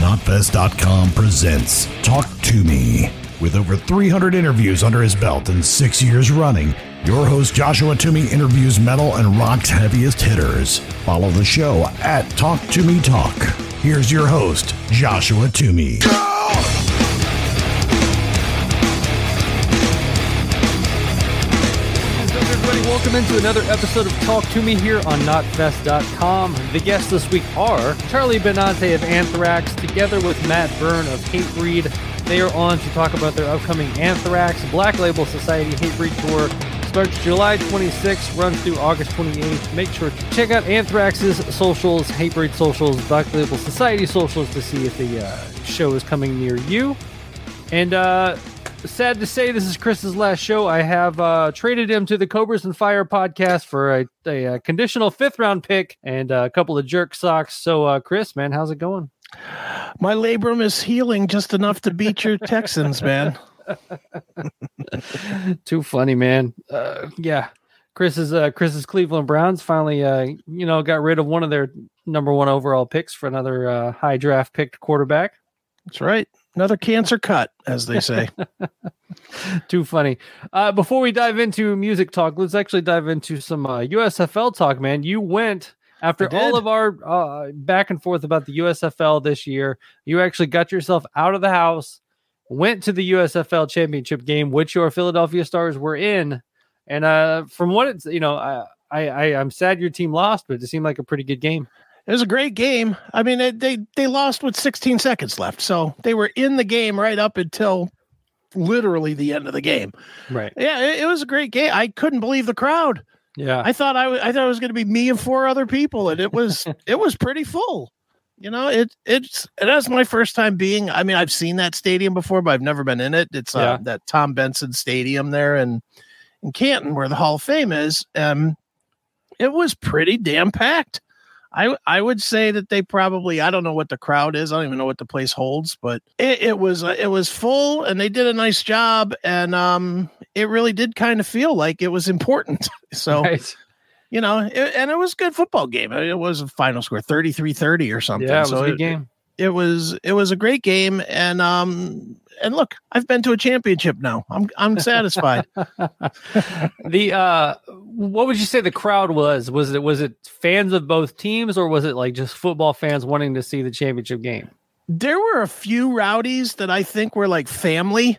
Knotfest.com presents Talk to Me. With over 300 interviews under his belt and six years running, your host Joshua Toomey interviews metal and rock's heaviest hitters. Follow the show at Talk to Me Talk. Here's your host, Joshua Toomey. What's Welcome into another episode of Talk to Me here on Knotfest.com. The guests this week are Charlie Benante of Anthrax, together with Matt Byrne of Hatebreed. They are on to talk about their upcoming Anthrax Black Label Society Hatebreed Tour. Starts July 26th, runs through August 28th. Make sure to check out Anthrax's socials, Hatebreed socials, Black Label Society socials to see if the uh, show is coming near you. And uh, sad to say, this is Chris's last show. I have uh, traded him to the Cobras and Fire podcast for a, a, uh conditional fifth round pick and a couple of jerk socks. So, uh, Chris, man, how's it going? My labrum is healing just enough to beat your Texans, man. Too funny, man. Uh, yeah, Chris's uh, Chris's Cleveland Browns finally, uh, you know, got rid of one of their number one overall picks for another uh, high draft picked quarterback. That's right. Another cancer cut, as they say. Too funny. Uh, before we dive into music talk, let's actually dive into some uh, USFL talk, man. You went after all of our uh, back and forth about the USFL this year. You actually got yourself out of the house, went to the USFL championship game, which your Philadelphia Stars were in. And uh, from what it's, you know, I, I, I, I'm sad your team lost, but it seemed like a pretty good game. It was a great game. I mean, they, they they lost with 16 seconds left, so they were in the game right up until literally the end of the game. Right. Yeah, it, it was a great game. I couldn't believe the crowd. Yeah. I thought I wa- I thought it was going to be me and four other people, and it was it was pretty full. You know, it it's it was my first time being. I mean, I've seen that stadium before, but I've never been in it. It's uh, Yeah. that Tom Benson Stadium there in in Canton, where the Hall of Fame is. Um, it was pretty damn packed. I I would say that they probably I don't know what the crowd is. I don't even know what the place holds, but it, it was uh, it was full, and they did a nice job, and um, it really did kind of feel like it was important. So Right. you know, it, and it was a good football game. It was a final score 33-30 or something. Yeah, it was so a good game. It was it was a great game, and um, and look, I've been to a championship now. I'm I'm satisfied. the uh what would you say the crowd was was it was it fans of both teams or was it like just football fans wanting to see the championship game there were a few rowdies that I think were like family.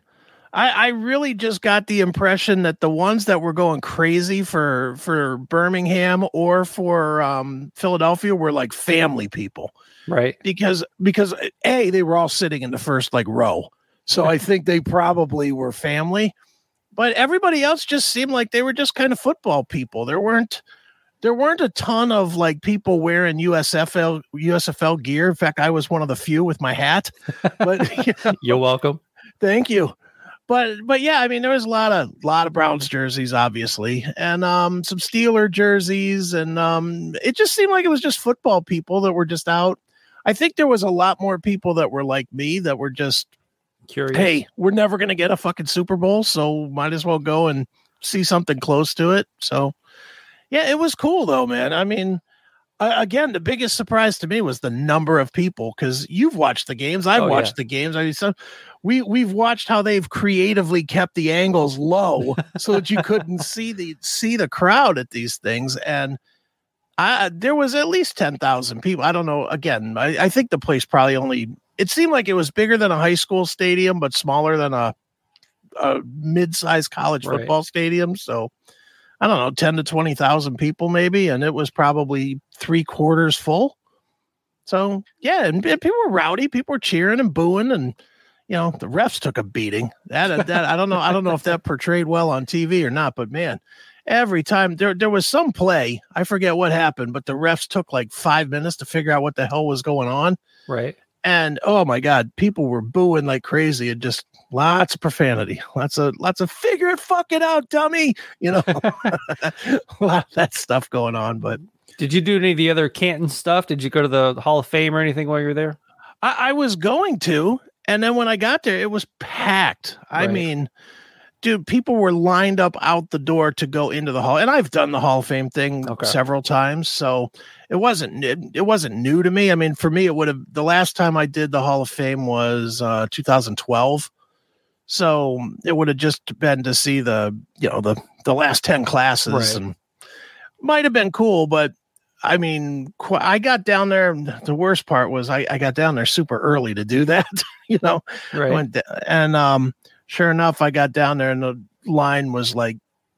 I, I really just got the impression that the ones that were going crazy for for Birmingham or for um, Philadelphia were like family people right because because a they were all sitting in the first like row, so I think they probably were family. But everybody else just seemed like they were just kind of football people. There weren't there weren't a ton of like people wearing USFL USFL gear. In fact, I was one of the few with my hat. But you're welcome Thank you. But but yeah, I mean there was a lot of lot of Browns jerseys, obviously, and um some Steeler jerseys, and um it just seemed like it was just football people that were just out. I think there was a lot more people that were like me that were just, curious hey, we're never gonna get a fucking Super Bowl, so might as well go and see something close to it. So yeah, it was cool though, man. I mean, uh, again, the biggest surprise to me was the number of people because you've watched the games, I've Oh, yeah. watched the games. I mean, so we we've watched how they've creatively kept the angles low so that you couldn't see the see the crowd at these things, and I there was at least ten thousand people. I don't know. Again, I, I think the place probably only. It seemed like it was bigger than a high school stadium, but smaller than a, a mid-sized college Right. football stadium. So I don't know, 10 to 20,000 people maybe. And it was probably three quarters full. So yeah, and, and people were rowdy. People were cheering and booing and, you know, the refs took a beating that, that, I don't know. I don't know if that portrayed well on TV or not, but man, every time there, there was some play, I forget what happened, but the refs took like five minutes to figure out what the hell was going on. right And oh my God, people were booing like crazy and just lots of profanity, lots of lots of figure it fucking out, dummy. You know, a lot of that stuff going on. But did you do any of the other canton stuff did you go to the hall of fame or anything while you were there I, I was going to, And then when I got there, it was packed. I mean, dude, people were lined up out the door to go into the hall. And I've done the Hall of Fame thing Okay. several times, so it wasn't it, it wasn't new to me. I mean, for me, it would have the last time I did the Hall of Fame was uh, 2012. So it would have just been to see the you know the the last 10 classes Right. and might have been cool, but I mean, qu- I got down there. The worst part was I, I got down there super early to do that. you know, Right. went and um, sure enough, I got down there and the line was like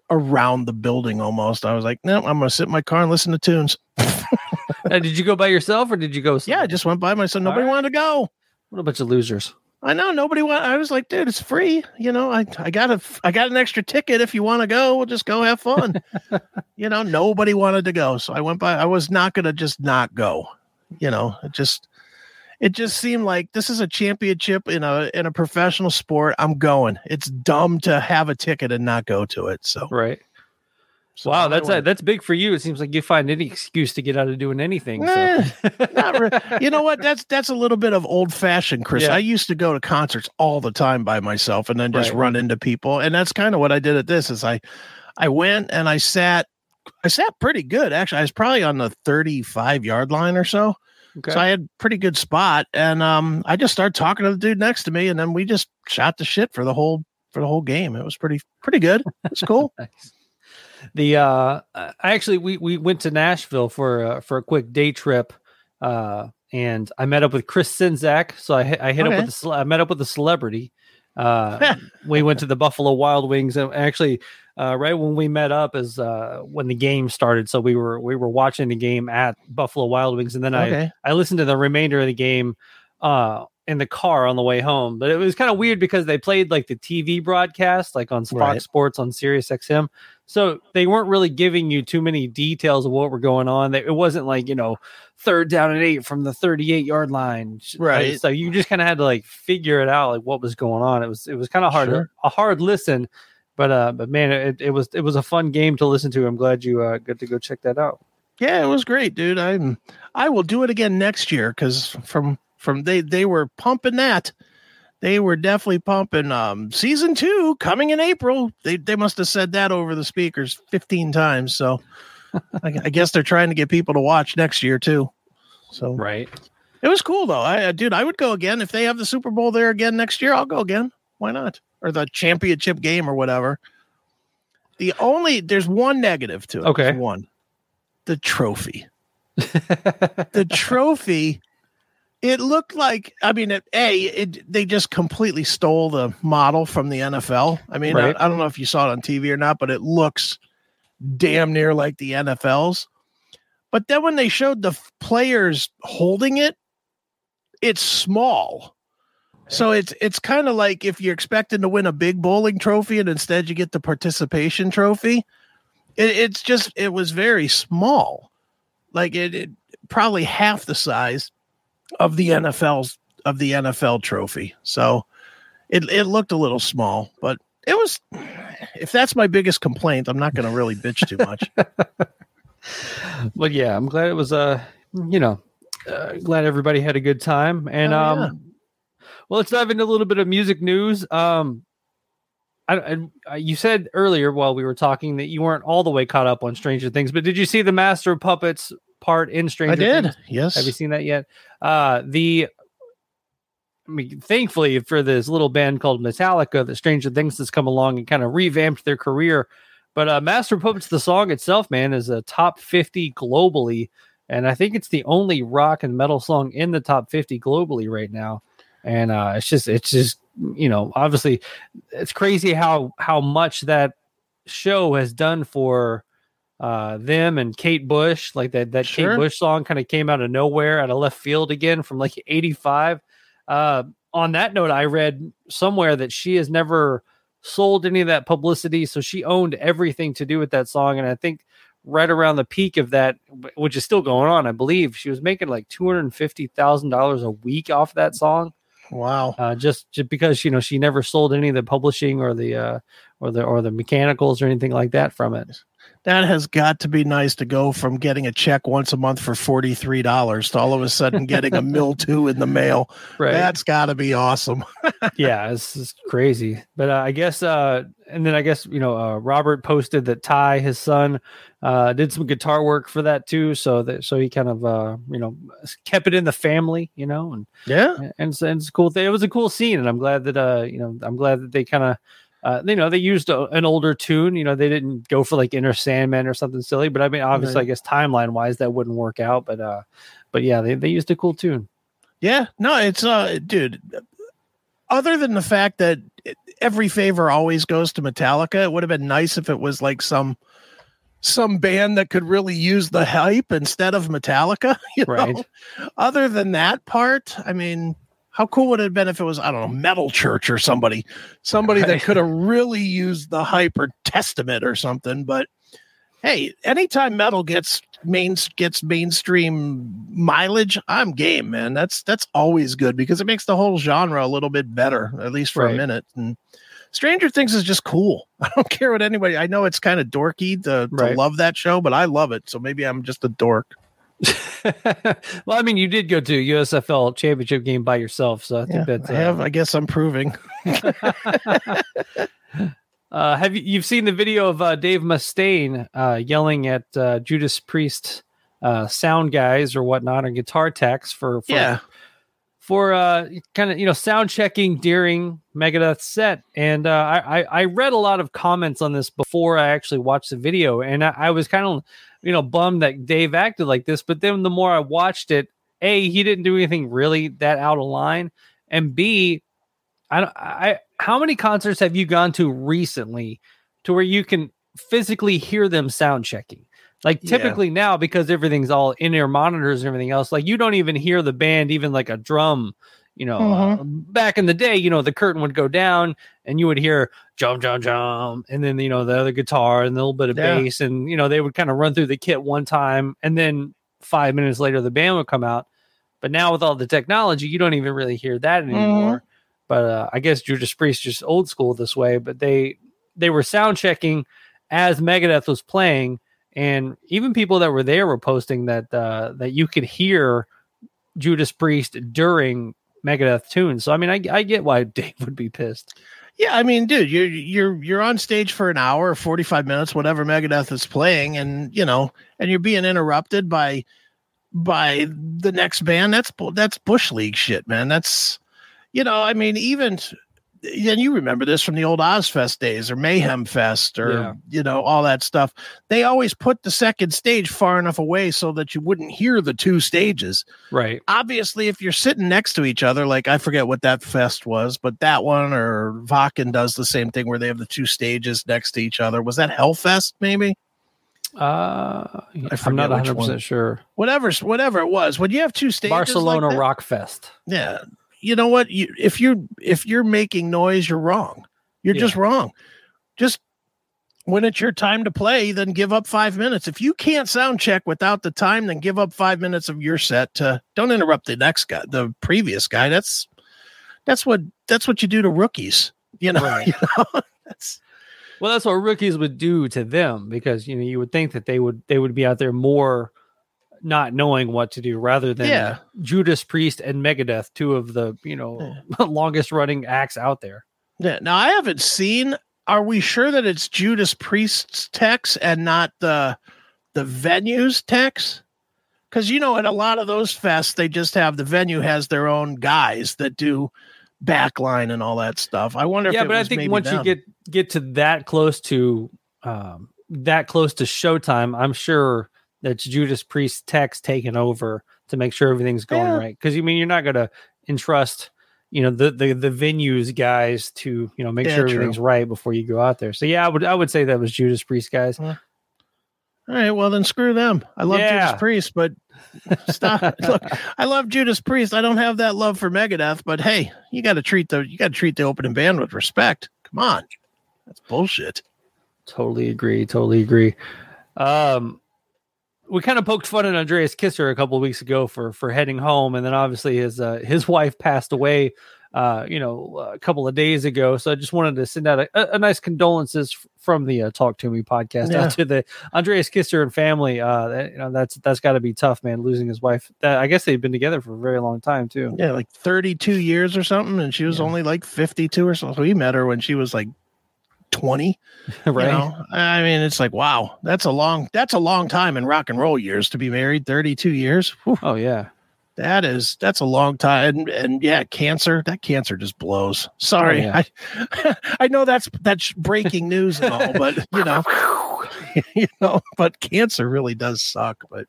around the building almost. I was like, no, I'm gonna sit in my car and listen to tunes. Uh, did you go by yourself or did you go? Yeah, I just went by myself. Nobody right. wanted to go. what a bunch of losers. I know nobody want. I was like, dude, it's free. You know, I I got a I got an extra ticket. If you want to go, we'll just go have fun. you know, nobody wanted to go, so I went by. I was not gonna just not go. You know, it just it just seemed like this is a championship in a in a professional sport. I'm going. It's dumb to have a ticket and not go to it. So, Right. so wow, that's went. that's big for you. It seems like you find any excuse to get out of doing anything. So. Eh, not re- you know what? That's that's a little bit of old fashioned, Chris. Yeah. I used to go to concerts all the time by myself and then just Right. run into people, and that's kind of what I did at this. Is I I went and I sat I sat pretty good actually. I was probably on the thirty five yard line or so, okay. so I had pretty good spot, and um I just started talking to the dude next to me, and then we just shot the shit for the whole for the whole game. It was pretty pretty good. It's cool. Nice. The uh, I actually we we went to Nashville for uh, for a quick day trip, uh, and I met up with Chris Sinzak. So I hit- I hit up with the I met up with a celebrity. Uh, we went to the Buffalo Wild Wings, and actually, uh, right when we met up is uh, when the game started. So we were we were watching the game at Buffalo Wild Wings, and then I. I listened to the remainder of the game uh in the car on the way home. But it was kind of weird because they played like the TV broadcast, like on Fox Right. Sports on Sirius XM. So they weren't really giving you too many details of what were going on. It wasn't like, you know, third down and eight from the 38 yard line. Right. So you just kind of had to like figure it out, like what was going on. It was, it was kind of hard, Sure. a hard listen. But uh, but man, it, it was it was a fun game to listen to. I'm glad you uh, got to go check that out. Yeah, it was great, dude. I'm I will do it again next year because from from they they were pumping that. They were definitely pumping um season two coming in April. They they must have said that over the speakers 15 times. So I, I guess they're trying to get people to watch next year too. So Right. it was cool though. I uh, dude, I would go again if they have the Super Bowl there again next year. I'll go again. Why not? Or the championship game or whatever. The only there's one negative to it. Okay. One. The trophy the trophy it looked like i mean it, a it, they just completely stole the model from the nfl i mean Right. I, I don't know if you saw it on tv or not but it looks damn near like the nfl's but then when they showed the players holding it it's small. So it's it's kind of like if you're expecting to win a big bowling trophy and instead you get the participation trophy it, it's just it was very small. Like it, it probably half the size of the NFL's of the NFL trophy. So it it looked a little small, but it was if that's my biggest complaint, I'm not going to really bitch too much. but yeah, I'm glad it was uh you know uh, glad everybody had a good time and Oh, um yeah. well let's dive into a little bit of music news um I, I, I- you said earlier while we were talking that you weren't all the way caught up on Stranger Things, but did you see the Master of Puppets part in Stranger I did. Things? Yes. Have you seen that yet? Uh the I mean, thankfully for this little band called Metallica, that Stranger Things has come along and kind of revamped their career. But uh, Master Puppets, the song itself, man, is a top 50 globally. And I think it's the only rock and metal song in the top 50 globally right now. And uh, it's just, it's just, you know, obviously, it's crazy how how much that show has done for uh, them and Kate Bush. Like that that Sure. Kate Bush song kind of came out of nowhere, out of left field again from like '85. Uh, on that note, I read somewhere that she has never sold any of that publicity, so she owned everything to do with that song. And I think right around the peak of that, which is still going on, I believe she was making like two hundred and fifty thousand dollars a week off that song wow. uh, just just because you know she never sold any of the publishing or the uh, or the or the mechanicals or anything like that from it. that has got to be nice to go from getting a check once a month for forty three dollars to all of a sudden getting a mill two in the mail. Right. That's got to be awesome. yeah, it's just crazy. But uh, I guess, uh, and then I guess you know, uh, Robert posted that Ty, his son, uh, did some guitar work for that too. So that so he kind of uh, you know kept it in the family, you know, and Yeah, and it's, and it's a cool. Thing. It was a cool scene, and I'm glad that uh, you know, I'm glad that they kind of. Uh, you know, they used a, an older tune. You know, they didn't go for like Enter Sandman or something silly. But I mean, obviously, Right. I guess timeline wise, that wouldn't work out. But uh, but yeah, they, they used a cool tune. yeah. No, it's uh, dude. Other than the fact that every favor always goes to Metallica, it would have been nice if it was like some some band that could really use the hype instead of Metallica. You know? Right. Other than that part, I mean, how cool would it have been if it was, I don't know, Metal Church or somebody, somebody Right. that could have really used the hype or Testament or something. But hey, anytime metal gets main gets mainstream mileage, I'm game, man. That's that's always good because it makes the whole genre a little bit better, at least for Right. a minute. And Stranger Things is just cool. I don't care what anybody. I know it's kind of dorky to, to Right. love that show, but I love it. So maybe I'm just a dork. well, I mean, you did go to USFL championship game by yourself, so I think Yeah, that's. I have. I guess I'm proving. Uh, have you you've seen the video of uh, Dave Mustaine uh, yelling at uh, Judas Priest uh, sound guys or whatnot or guitar techs for, for Yeah. for uh, kind of you know sound checking during Megadeth's set, and uh, I, I I read a lot of comments on this before I actually watched the video, and I, I was kind of you know bummed that Dave acted like this, but then the more I watched it, a he didn't do anything really that out of line, and b I don't I how many concerts have you gone to recently to where you can physically hear them sound checking? Like Yeah. typically now because everything's all in ear monitors and everything else, like you don't even hear the band, even like a drum. You know, uh, back in the day, you know, the curtain would go down and you would hear jump, jump, jump, and then you know the other guitar and a little bit of Yeah. bass, and you know they would kind of run through the kit one time, and then five minutes later the band would come out. But now with all the technology, you don't even really hear that anymore. But uh, I guess Judas Priest just old school this way. But they they were sound checking as Megadeth was playing, and even people that were there were posting that uh, that you could hear Judas Priest during Megadeth tunes. So I mean, I, I get why Dave would be pissed. Yeah, I mean, dude, you're you're you're on stage for an hour, forty five minutes, whatever Megadeth is playing, and you know, and you're being interrupted by by the next band. That's that's bush league shit, man. That's you know, I mean, even and you remember this from the old Ozzfest days or Mayhem Fest or Yeah. you know all that stuff. They always put the second stage far enough away so that you wouldn't hear the two stages Right. obviously if you're sitting next to each other like i forget what that fest was but that one or Wacken does the same thing where they have the two stages next to each other was that hellfest maybe Uh, I'm not 100 percent sure. whatever whatever it was when you have two stages Barcelona like that- Rock Fest. yeah you know what you if you're if you're making noise you're wrong you're Yeah. just wrong just when it's your time to play then give up five minutes if you can't sound check without the time then give up five minutes of your set to don't interrupt the next guy the previous guy that's that's what that's what you do to rookies you know, Right. you know? that's Well, that's what rookies would do to them because you know you would think that they would they would be out there more not knowing what to do rather than Yeah. Judas Priest and Megadeth, two of the you know longest running acts out there. Yeah. Now I haven't seen. Are we sure that it's Judas Priest's techs and not the the venue's techs? Because you know, at a lot of those fests, they just have the venue has their own guys that do backline and all that stuff. I wonder. yeah, but I think once you get get to that close to um, that close to showtime, I'm sure that's Judas Priest techs taking over to make sure everything's going Yeah. right. Because you mean you're not going to entrust you know the, the the venues guys to you know make Yeah, sure true. everything's right before you go out there. So yeah, I would I would say that was Judas Priest guys. all right, well then screw them. I love Yeah. Judas Priest, but stop. Look, I love Judas Priest. I don't have that love for Megadeth, but hey, you got to treat the you got to treat the opening band with respect. Come on, that's bullshit. Totally agree. Totally agree. Um, we kind of poked fun at Andreas Kisser a couple of weeks ago for for heading home, and then obviously his uh, his wife passed away uh, you know, a couple of days ago. So I just wanted to send out a, a, a nice condolences from the uh, Talk to Me podcast Yeah. out to the Andreas Kisser and family. Uh, that, you know, that's that's got to be tough, man. Losing his wife. That, I guess they've been together for a very long time too. Yeah, like 32 years or something. And she was Yeah. only like 52 or so. So we met her when she was like 20. right? You know? I mean, it's like, wow, that's a long, that's a long time in rock and roll years to be married. 32 years. Whew, Oh yeah. that is, that's a long time. And, and yeah, cancer, that cancer just blows. Sorry. Oh, yeah. I, I know that's, that's breaking news and all, but you know, you know, but cancer really does suck. But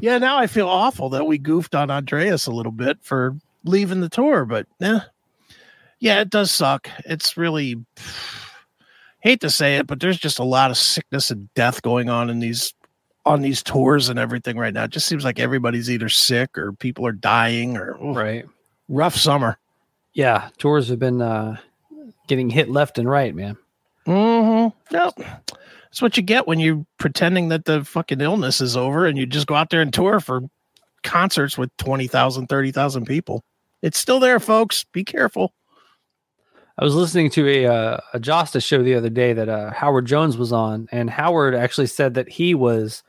yeah, now I feel awful that we goofed on Andreas a little bit for leaving the tour, but yeah, yeah, it does suck. It's really hate to say it, but there's just a lot of sickness and death going on in these on these tours and everything right now. It just seems like everybody's either sick or people are dying or oof, Right. rough summer. Yeah. Tours have been uh, getting hit left and right, man. Mm-hmm. Yep. That's what you get when you're pretending that the fucking illness is over and you just go out there and tour for concerts with 20,000, 30,000 people. It's still there, folks. Be careful. I was listening to a uh, a Jasta show the other day that uh, Howard Jones was on, and Howard actually said that he was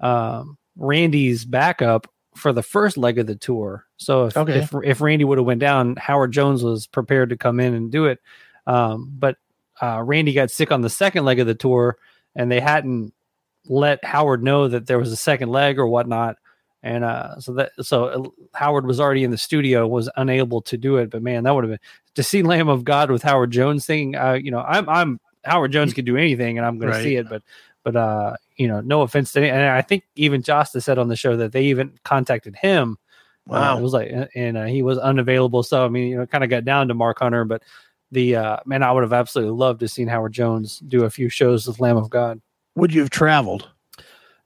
um, Randy's backup for the first leg of the tour. So if Okay. if, if Randy would have went down, Howard Jones was prepared to come in and do it. Um, but uh, Randy got sick on the second leg of the tour, and they hadn't let Howard know that there was a second leg or whatnot. And uh, so that so uh, Howard was already in the studio, was unable to do it. But man, that would have been to see Lamb of God with Howard Jones singing. Uh, you know, I'm I'm Howard Jones could do anything, and I'm going Right. to see it. But but uh, you know, no offense to any. And I think even Jasta said on the show that they even contacted him. Uh, Wow. it was like, and uh, he was unavailable. So I mean, you know, kind of got down to Mark Hunter, but the uh, man, I would have absolutely loved to seen Howard Jones do a few shows with Lamb of God. Would you have traveled?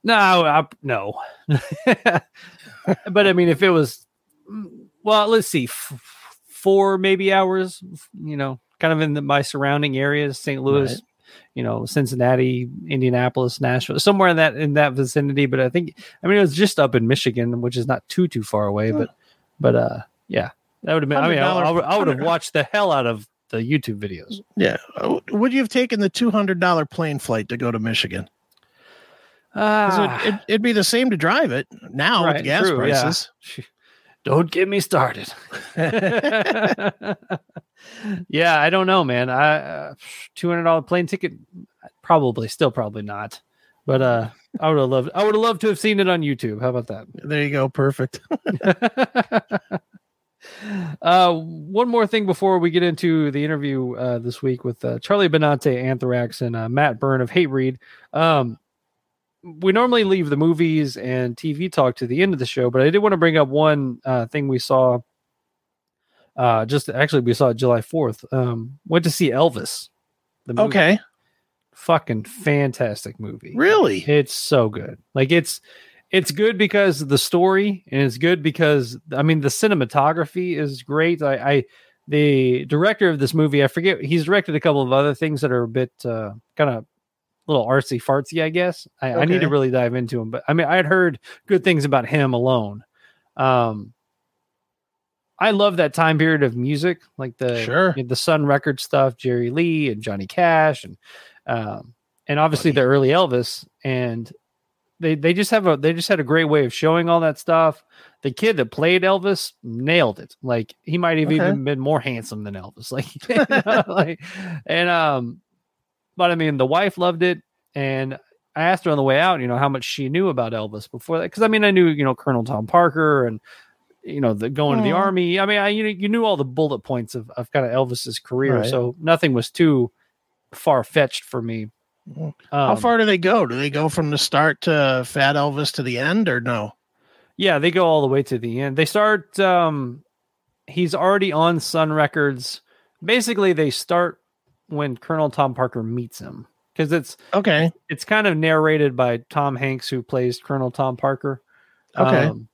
No, I, no. but I mean, if it was, well, let's see, f- four maybe hours, you know, kind of in the, my surrounding areas, St. Louis, Right. you know, Cincinnati, Indianapolis, Nashville, somewhere in that in that vicinity. But I think, I mean, it was just up in Michigan, which is not too too far away. But, but uh, yeah, that would have been. I mean, I, I would, I would have watched the hell out of the YouTube videos. Yeah. Uh, Would you have taken the $200 plane flight to go to Michigan? Ah, it, it, it'd be the same to drive it now Right, with gas true, yeah. prices. Don't get me started. yeah, I don't know, man. I uh, two hundred dollar plane ticket, probably still probably not. But uh, I would have loved. I would have loved to have seen it on YouTube. How about that? There you go. Perfect. uh, one more thing before we get into the interview uh, this week with uh, Charlie Benante, Anthrax, and uh, Matt Byrne of Hatebreed. Um, we normally leave the movies and TV talk to the end of the show, but I did want to bring up one uh, thing we saw. Uh, just actually, we saw it July fourth. Um, went to see Elvis. The movie. Okay. fucking fantastic movie. Really? It's so good. Like it's it's good because of the story, and it's good because I mean the cinematography is great. I, I the director of this movie, I forget, he's directed a couple of other things that are a bit uh, kind of little artsy fartsy, I guess. I, I need to really dive into him, but I mean, I had heard good things about him alone. Um, I love that time period of music, like the Sure. the Sun Record stuff, Jerry Lee and Johnny Cash, and um, and obviously the early Elvis, and they they just have a they just had a great way of showing all that stuff. The kid that played Elvis nailed it. Like he might have Okay. even been more handsome than Elvis. Like, like and um, but I mean the wife loved it, and I asked her on the way out, you know, how much she knew about Elvis before that, because I mean I knew you know Colonel Tom Parker and you know the going to the Mhm. army. I mean I you know, you knew all the bullet points of of kind of Elvis's career, Right. so nothing was too far fetched for me. How Um, far do they go? Do they go from the start to Fat Elvis to the end, or no? Yeah, they go all the way to the end. They start um he's already on Sun Records. Basically they start when Colonel Tom Parker meets him cuz it's Okay. it's kind of narrated by Tom Hanks who plays Colonel Tom Parker. Okay. Um,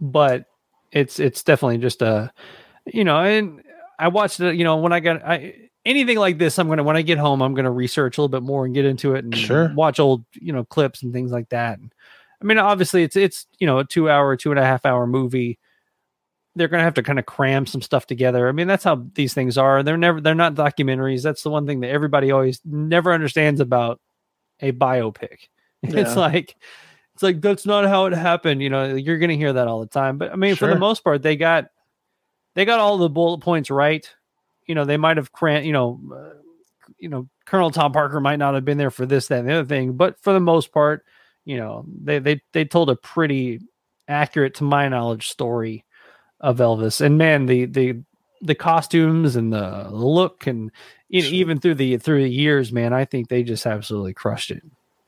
but it's it's definitely just a you know, and I watched it, you know, when I got I anything like this, I'm gonna when I get home, I'm gonna research a little bit more and get into it and Sure. watch old, you know, clips and things like that. I mean, obviously it's it's you know a two hour, two and a half hour movie. They're going to have to kind of cram some stuff together. I mean, that's how these things are. They're never they're not documentaries. That's the one thing that everybody always never understands about a biopic. Yeah. It's like it's like that's not how it happened. You know, you're going to hear that all the time. But I mean, for the most part, they got they got all the bullet points right. You know, they might have cram. You know, uh, you know, Colonel Tom Parker might not have been there for this, that, and the other thing. But for the most part, you know, they they they told a pretty accurate, to my knowledge, story of Elvis. And man, the the the costumes and the look and you know, even through the through the years, man, I think they just absolutely crushed it.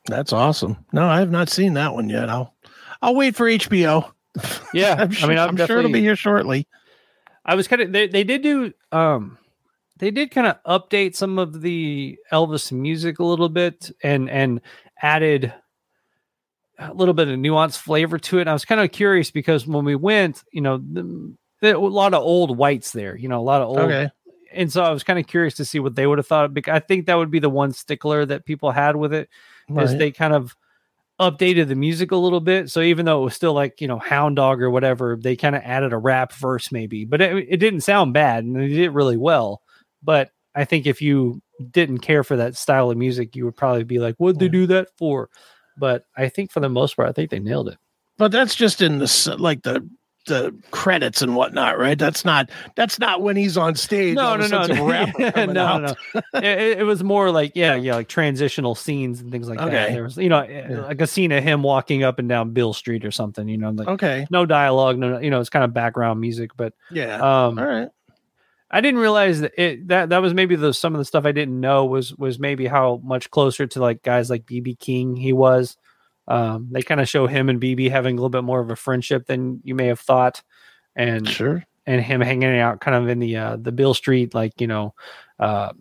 That's awesome. No, I have not seen that one yet. I'll I'll wait for HBO. Yeah, I'm sure, I mean, I'm, I'm sure it'll be here shortly. I was kind of they, they did do um they did kind of update some of the Elvis music a little bit and and added a little bit of nuanced flavor to it. And I was kind of curious because when we went, you know, the, there a lot of old whites there, you know, a lot of old Okay. and so I was kind of curious to see what they would have thought. Because I think that would be the one stickler that people had with it, is Right. they kind of updated the music a little bit. So even though it was still like you know Hound Dog or whatever, they kind of added a rap verse maybe, but it, it didn't sound bad and they did really well. But I think if you didn't care for that style of music, you would probably be like, "What'd they do that for?" But I think for the most part, I think they nailed it. But that's just in the like the the credits and whatnot, right? That's not that's not when he's on stage. No, no, no, no, no, no, It, it- was more like yeah, yeah, like transitional scenes and things like that. Okay. There was, you know, like a scene of him walking up and down Beale Street or something. You know, like Okay. no dialogue, no, you know, it's kind of background music. But Yeah. um, All right. I didn't realize that it that that was maybe the some of the stuff I didn't know was was maybe how much closer to like guys like BB King he was. Um, they kind of show him and BB having a little bit more of a friendship than you may have thought, and Sure. and him hanging out kind of in the uh, the Beale Street like you know uh,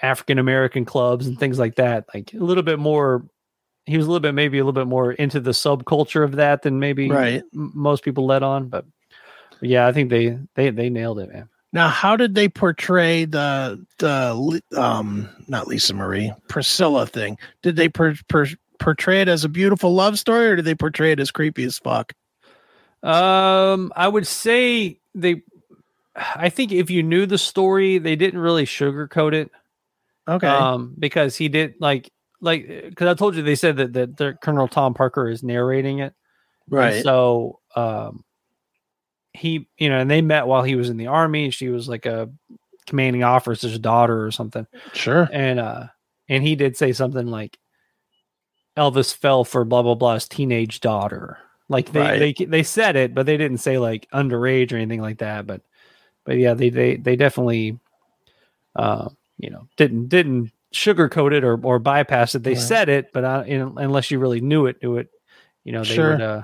African American clubs and things like that. Like a little bit more. He was a little bit maybe a little bit more into the subculture of that than maybe Right. most people let on. But yeah, I think they they they nailed it, man. Now, how did they portray the the um not Lisa Marie Priscilla thing? Did they per, per, portray it as a beautiful love story, or did they portray it as creepy as fuck? Um, I would say they. I think if you knew the story, they didn't really sugarcoat it. Okay. Um, because he did like like because I told you they said that that Colonel Tom Parker is narrating it. And right. So um, he you know, and they met while he was in the army. She was like a commanding officer's daughter or something, sure. and uh, and he did say something like Elvis fell for blah blah blah's teenage daughter. Like they Right. they they said it, but they didn't say like underage or anything like that. But but yeah, they they they definitely uh you know didn't didn't sugarcoat it or or bypass it. They Right. said it, but I, you know, unless you really knew it, knew it, you know, they Sure. would. Uh,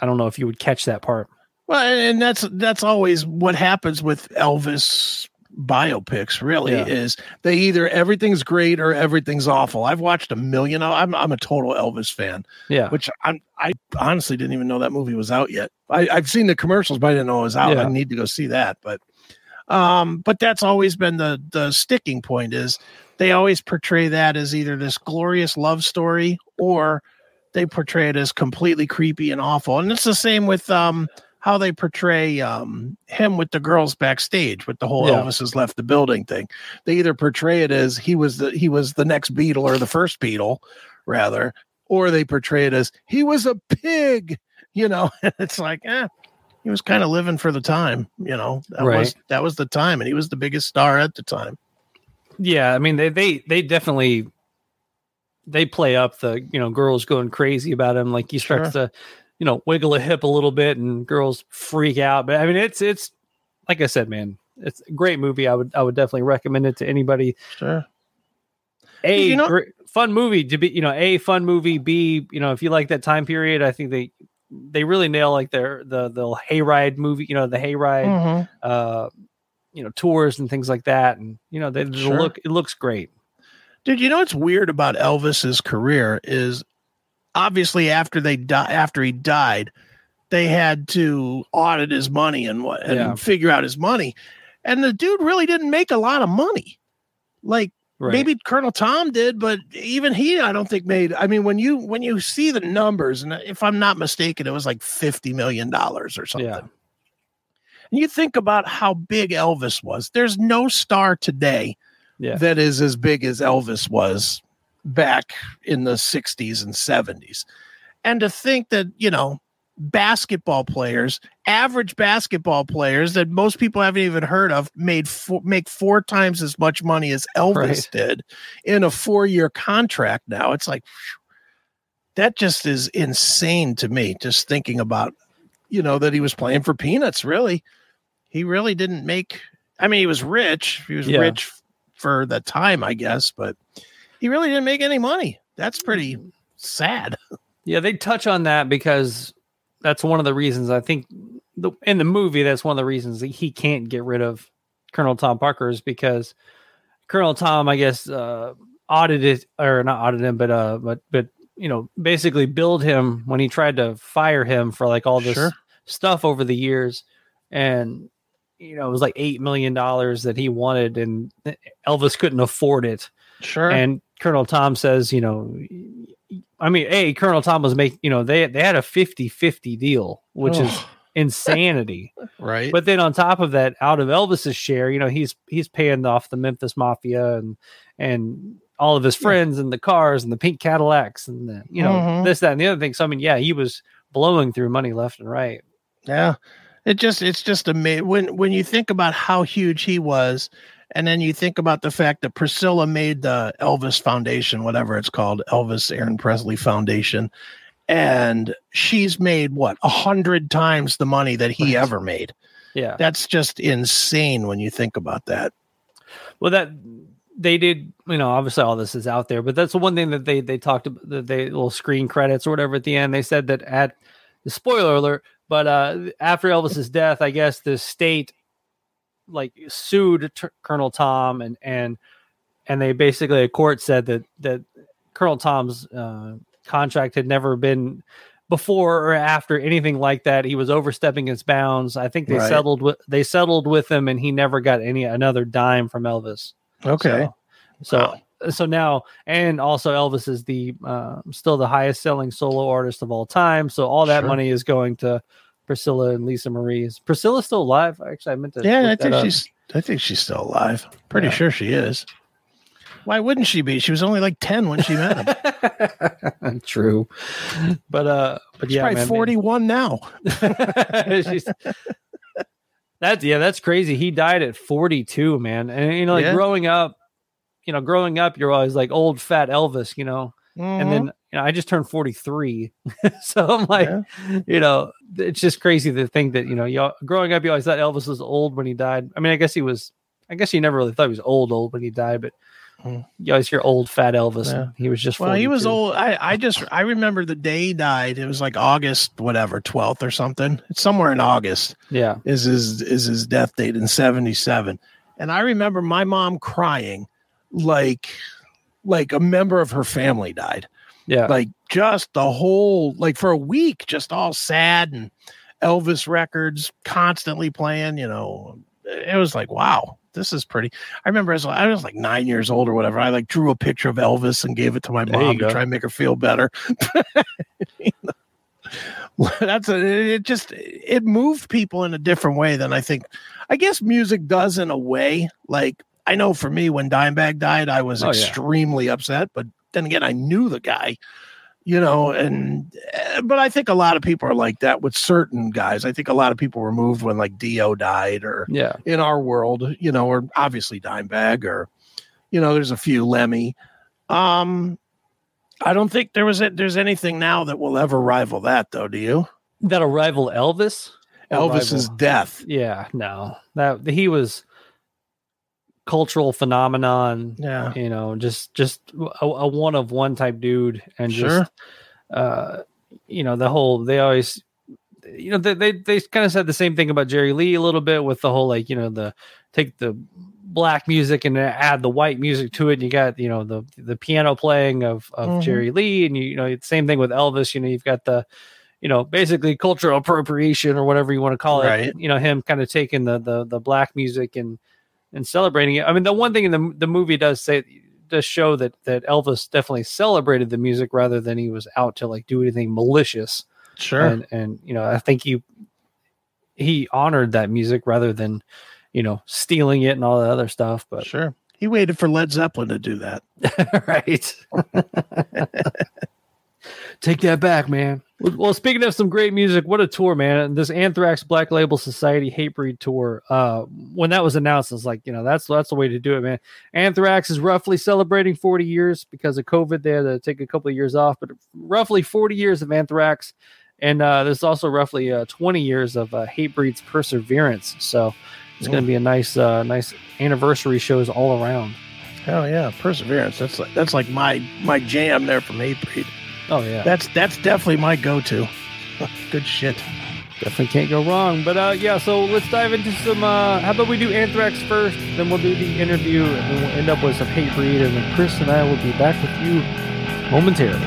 I don't know if you would catch that part. Well, and that's that's always what happens with Elvis biopics. Really, Yeah. is they either everything's great or everything's awful. I've watched a million. I'm I'm a total Elvis fan, Yeah, which I'm I honestly didn't even know that movie was out yet. I, I've seen the commercials, but I didn't know it was out. Yeah. I need to go see that. But um, but that's always been the the sticking point is they always portray that as either this glorious love story or they portray it as completely creepy and awful. And it's the same with um how they portray um him with the girls backstage with the whole Yeah. Elvis has left the building thing. They either portray it as he was the he was the next Beatle or the first Beatle, rather, or they portray it as he was a pig. You know, it's like, eh, he was kind of living for the time. You know, that was that was the time, and he was the biggest star at the time. yeah. I mean, they they they definitely they play up the you know girls going crazy about him. Like he starts to you know wiggle a hip a little bit, and girls freak out. But I mean, it's it's like I said, man, it's a great movie. I would I would definitely recommend it to anybody. Sure. A You know- great, fun movie to be, you know, a fun movie. B, you know, if you like that time period, I think they they really nail like their the the hayride movie. You know, the hayride, Mhm. uh, you know, tours and things like that. And you know, they, Sure. look it looks great. Dude, you know what's weird about Elvis's career is obviously after they die after he died, they had to audit his money and what and Yeah. figure out his money. And the dude really didn't make a lot of money. Like Right. maybe Colonel Tom did, but even he I don't think made I mean when you when you see the numbers, and if I'm not mistaken, it was like fifty million dollars or something. Yeah. And you think about how big Elvis was. There's no star today Yeah. that is as big as Elvis was back in the 60s and 70s. And to think that, you know, basketball players, average basketball players that most people haven't even heard of, made four, make four times as much money as Elvis Right. did in a four year contract now. It's like, that just is insane to me, just thinking about, you know, that he was playing for peanuts, really. He really didn't make, I mean, he was rich. He was Yeah. rich for the time, I guess, but he really didn't make any money. That's pretty sad. Yeah, they touch on that because that's one of the reasons I think the, in the movie that's one of the reasons that he can't get rid of Colonel Tom Parker is because Colonel Tom, I guess, uh, audited or not audited him, but uh, but but you know, basically billed him when he tried to fire him for like all this Sure. stuff over the years, and you know, it was like eight million dollars that he wanted, and Elvis couldn't afford it. Sure. And Colonel Tom says, you know, I mean, A, Colonel Tom was making, you know, they they had a 50-50 deal, which is insanity. right. But then on top of that, out of Elvis's share, you know, he's he's paying off the Memphis Mafia and and all of his friends and the cars and the pink Cadillacs and the, you know, Mhm. this, that, and the other thing. So I mean, yeah, he was blowing through money left and right. Yeah. It just it's just amazing when when you think about how huge he was, and then you think about the fact that Priscilla made the Elvis Foundation, whatever it's called, Elvis Aaron Presley Foundation, and she's made what a hundred times the money that he ever made. Yeah. That's just insane when you think about that. Well, that they did, you know, obviously all this is out there, but that's the one thing that they they talked about that they little screen credits or whatever at the end. They said that at the spoiler alert, but uh after Elvis's death, I guess the state like sued T- Colonel Tom and and and they basically a court said that that Colonel Tom's uh, contract had never been before or after anything like that. He was overstepping his bounds. I think they Right. settled with they settled with him, and he never got any another dime from Elvis. Okay. So, Wow. so, so now, and also Elvis is the uh, still the highest selling solo artist of all time. So all that Sure. money is going to Priscilla and Lisa Marie. Is Priscilla still alive? Actually, I meant to. Yeah, I think she's I think she's still alive. Pretty Yeah. sure she is. Why wouldn't she be? She was only like 10 when she met him. True, but uh, but She's yeah, probably man, 41 now. She's- that's yeah, that's crazy. He died at 42, man. And you know, like Yeah. growing up, you know, growing up, you're always like old fat Elvis, you know. And Mhm. then you know, I just turned 43, so I'm like, Yeah. you know, it's just crazy to think that you know, y'all growing up, you always thought Elvis was old when he died. I mean, I guess he was. I guess you never really thought he was old, old when he died, but Mm. you always hear old fat Elvis. Yeah. He was just Well, he was old. I, I just I remember the day he died. It was like August, whatever, 12th or something. It's somewhere in August Yeah, is his is his death date in 77. And I remember my mom crying like like a member of her family died. Yeah, Like just the whole like for a week, just all sad and Elvis records constantly playing, you know. It was like, wow, this is pretty. I remember as I was like nine years old or whatever. I like drew a picture of Elvis and gave it to my There mom to try and make her feel better. That's a, it just it moved people in a different way than I think. I guess music does in a way. Like I know for me, when Dimebag died, I was Oh, yeah. extremely upset. But then again, I knew the guy, you know, and eh, but I think a lot of people are like that with certain guys. I think a lot of people were moved when like Dio died or yeah. in our world, you know, or obviously Dimebag or you know, there's a few Lemmy. Um I don't think there was a, there's anything now that will ever rival that though, do you? That'll rival Elvis. Elvis's rival- death. Yeah, no, that he was cultural phenomenon. Yeah. you know, just just a, a one of one type dude, and Sure. just uh, you know, the whole they always, you know, they they, they kind of said the same thing about Jerry Lee a little bit with the whole like you know the take the black music and add the white music to it. And you got you know the the piano playing of of Mhm. Jerry Lee, and you you know same thing with Elvis. You know, you've got the you know basically cultural appropriation or whatever you want to call it. Right. You know, him kind of taking the the the black music and and celebrating it. I mean, the one thing in the the movie does say does show that that Elvis definitely celebrated the music rather than he was out to like do anything malicious. Sure. And and you know, I think you he honored that music rather than you know stealing it and all that other stuff. But Sure. He waited for Led Zeppelin to do that. right. Take that back, man. Well, speaking of some great music, what a tour, man! This Anthrax Black Label Society Hatebreed tour. Uh, when that was announced, I was like, you know, that's that's the way to do it, man. Anthrax is roughly celebrating 40 years because of COVID. They had to take a couple of years off, but roughly 40 years of Anthrax, and uh, there's also roughly uh, 20 years of uh, Hatebreed's Perseverance. So it's going to be a nice, uh, nice anniversary shows all around. Hell yeah, Perseverance. That's like that's like my my jam there from Hatebreed. Oh yeah, That's that's definitely my go-to. Good shit. Definitely can't go wrong. But uh, yeah, so let's dive into some. Uh, how about we do Anthrax first, then we'll do the interview, and then we'll end up with some hate Hatebreed, and then Chris and I will be back with you momentarily.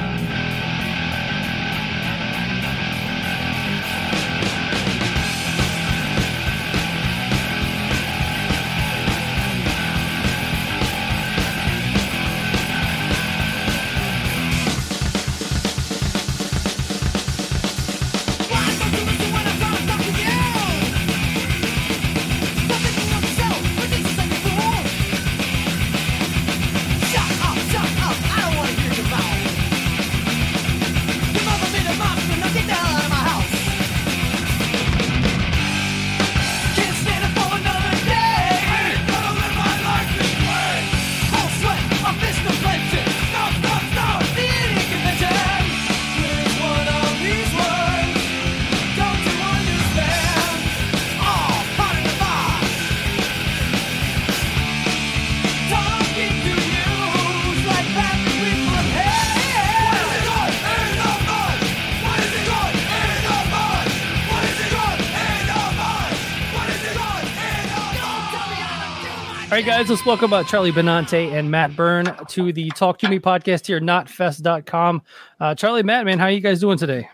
Guys, let's welcome uh, Charlie Benante and Matt Byrne to the Talk to Me podcast here, Knotfest.com. Uh, Charlie, Matt, man, how are you guys doing today?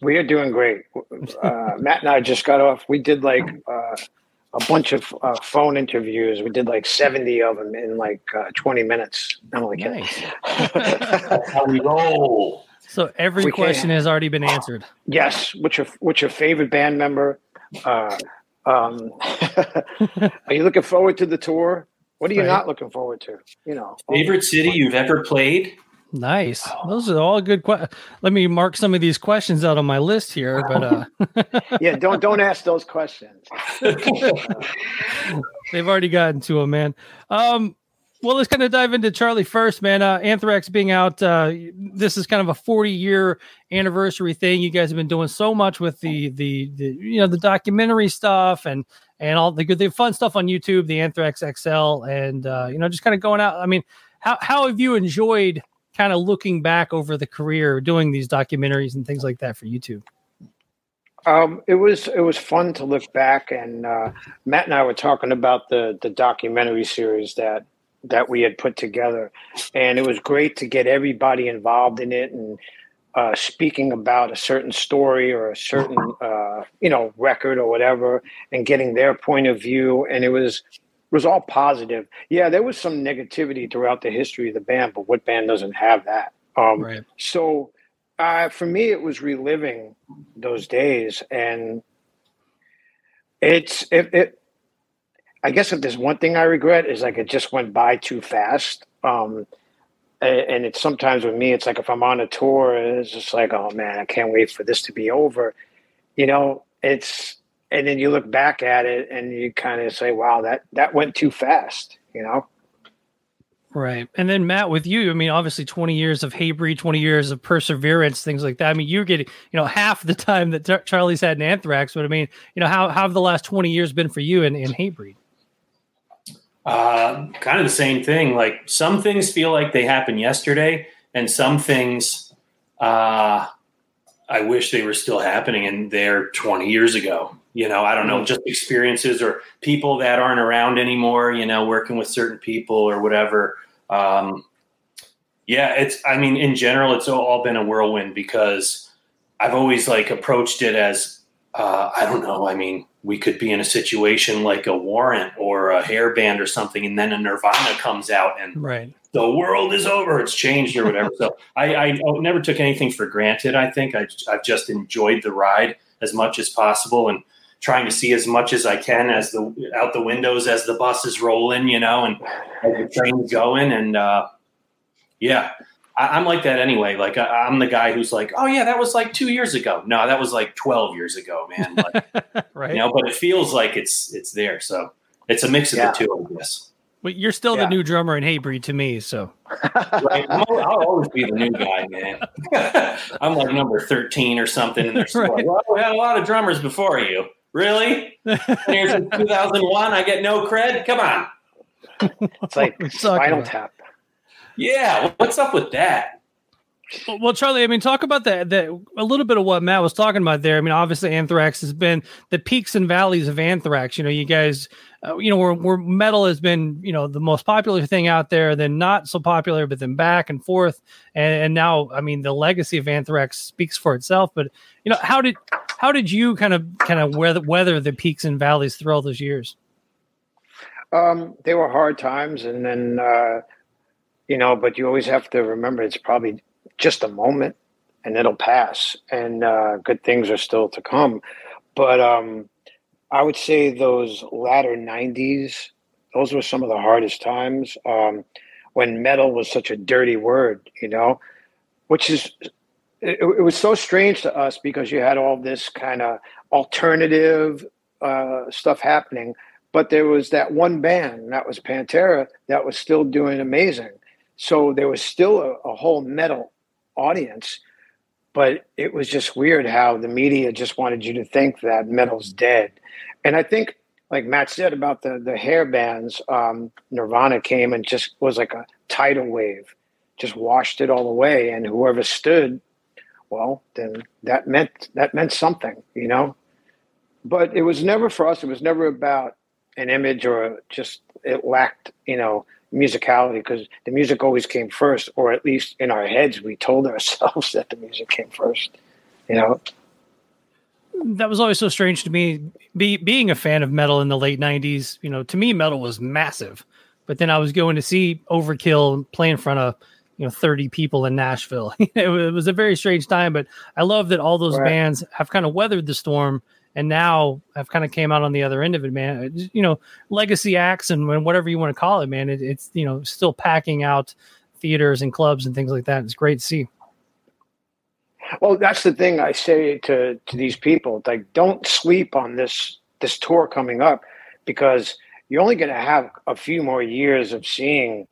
We are doing great. Uh, Matt and I just got off. We did like uh, a bunch of uh, phone interviews. We did like 70 of them in like uh, 20 minutes. I'm only kidding. Nice. How we roll. So every We can't- question has already been answered. yes. What's your, what's your favorite band member? Um, are you looking forward to the tour? What are you Right. not looking forward to? You know, Favorite city you've ever played? Nice. Those are all good questions. Let me mark some of these questions out on my list here. But uh, yeah, don't don't ask those questions. They've already gotten to him, man. Um, well, let's kind of dive into Charlie first, man. Uh, Anthrax being out, uh, this is kind of a 40 year anniversary thing. You guys have been doing so much with the, the, the you know, the documentary stuff and, and all the good, the fun stuff on YouTube, the Anthrax XL, and, uh, you know, just kind of going out. I mean, how, how have you enjoyed kind of looking back over the career, doing these documentaries and things like that for YouTube? Um, it was it was fun to look back, and uh, Matt and I were talking about the the documentary series that that we had put together, and it was great to get everybody involved in it and uh, speaking about a certain story or a certain uh, you know record or whatever, and getting their point of view, and it was it was all positive. Yeah, there was some negativity throughout the history of the band, but what band doesn't have that? Um, Right. so uh, for me, it was reliving those days, and it's it, it. I guess if there's one thing I regret is like it just went by too fast. Um, and it's sometimes with me, it's like if I'm on a tour, it's just like, oh man, I can't wait for this to be over. You know, it's and then you look back at it and you kind of say, wow, that that went too fast. You know. Right. And then Matt, with you, I mean, obviously 20 years of Hatebreed, 20 years of perseverance, things like that. I mean, you're getting, you know, half the time that Charlie's had an Anthrax, but I mean, you know, how, how have the last 20 years been for you in, in Hatebreed? Uh, kind of the same thing. Like some things feel like they happened yesterday, and some things uh, I wish they were still happening and they're 20 years ago. You know, I don't know, just experiences or people that aren't around anymore, you know, working with certain people or whatever. Um, yeah, it's, I mean, in general, it's all been a whirlwind because I've always like approached it as, uh, I don't know, I mean, we could be in a situation like a Warrant or a hairband or something, and then a Nirvana comes out and Right. the world is over. It's changed or whatever. so I, I never took anything for granted. I think I, I've just enjoyed the ride as much as possible and trying to see as much as I can as the out the windows as the bus is rolling, you know, and as the train's going. And uh, yeah, I, am like that anyway. Like I, am the guy who's like, oh yeah, that was like two years ago. No, that was like 12 years ago, man. Like, right. You know, but it feels like it's it's there. So it's a mix of yeah. the two, I guess. Well, you're still yeah. the new drummer in Hatebreed to me, so. right. I'll, I'll, always be the new guy, man. I'm like number 13 or something, and they're right. like, well, we had a lot of drummers before you. Really? Here's 2001. I get no cred. Come on. It's like Spinal Tap. Yeah, what's up with that? Well, Charlie, I mean, talk about that. That a little bit of what Matt was talking about there. I mean, obviously, Anthrax has been the peaks and valleys of Anthrax. You know, you guys, uh, you know, where, where metal has been, you know, the most popular thing out there, then not so popular, but then back and forth, and, and now, I mean, the legacy of Anthrax speaks for itself. But you know, how did how did you kind of kind of weather weather the peaks and valleys through all those years? Um, they were hard times, and then. Uh, you know, but you always have to remember it's probably just a moment and it'll pass and uh, good things are still to come. But um, I would say those latter 90s, those were some of the hardest times um, when metal was such a dirty word, you know, which is, it, it was so strange to us because you had all this kind of alternative uh, stuff happening. But there was that one band, that was Pantera, that was still doing amazing. So there was still a, a whole metal audience, but it was just weird how the media just wanted you to think that metal's dead. And I think, like Matt said about the the hair bands, um, Nirvana came and just was like a tidal wave, just washed it all away. And whoever stood, well, then that meant that meant something, you know. But it was never for us. It was never about an image or just it lacked, you know, musicality because the music always came first, or at least in our heads, we told ourselves that the music came first. You know, that was always so strange to me. Be, being a fan of metal in the late '90s, you know, to me, metal was massive. But then I was going to see Overkill play in front of you know 30 people in Nashville. it was a very strange time, but I love that all those right. bands have kind of weathered the storm and now I've kind of came out on the other end of it, man. Uh, you know, legacy acts and whatever you want to call it, man. It, it's you know still packing out theaters and clubs and things like that. It's great to see. Well, that's the thing I say to to these people: like, don't sleep on this this tour coming up because you're only going to have a few more years of seeing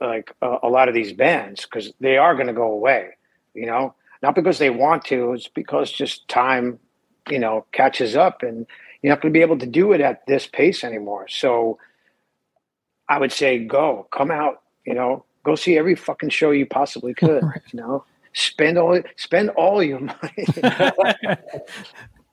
like a, a lot of these bands because they are going to go away. You know, not because they want to; it's because just time you know, catches up and you're not going to be able to do it at this pace anymore. So I would say go, come out, you know, go see every fucking show you possibly could, right. you know, spend all, spend all your money.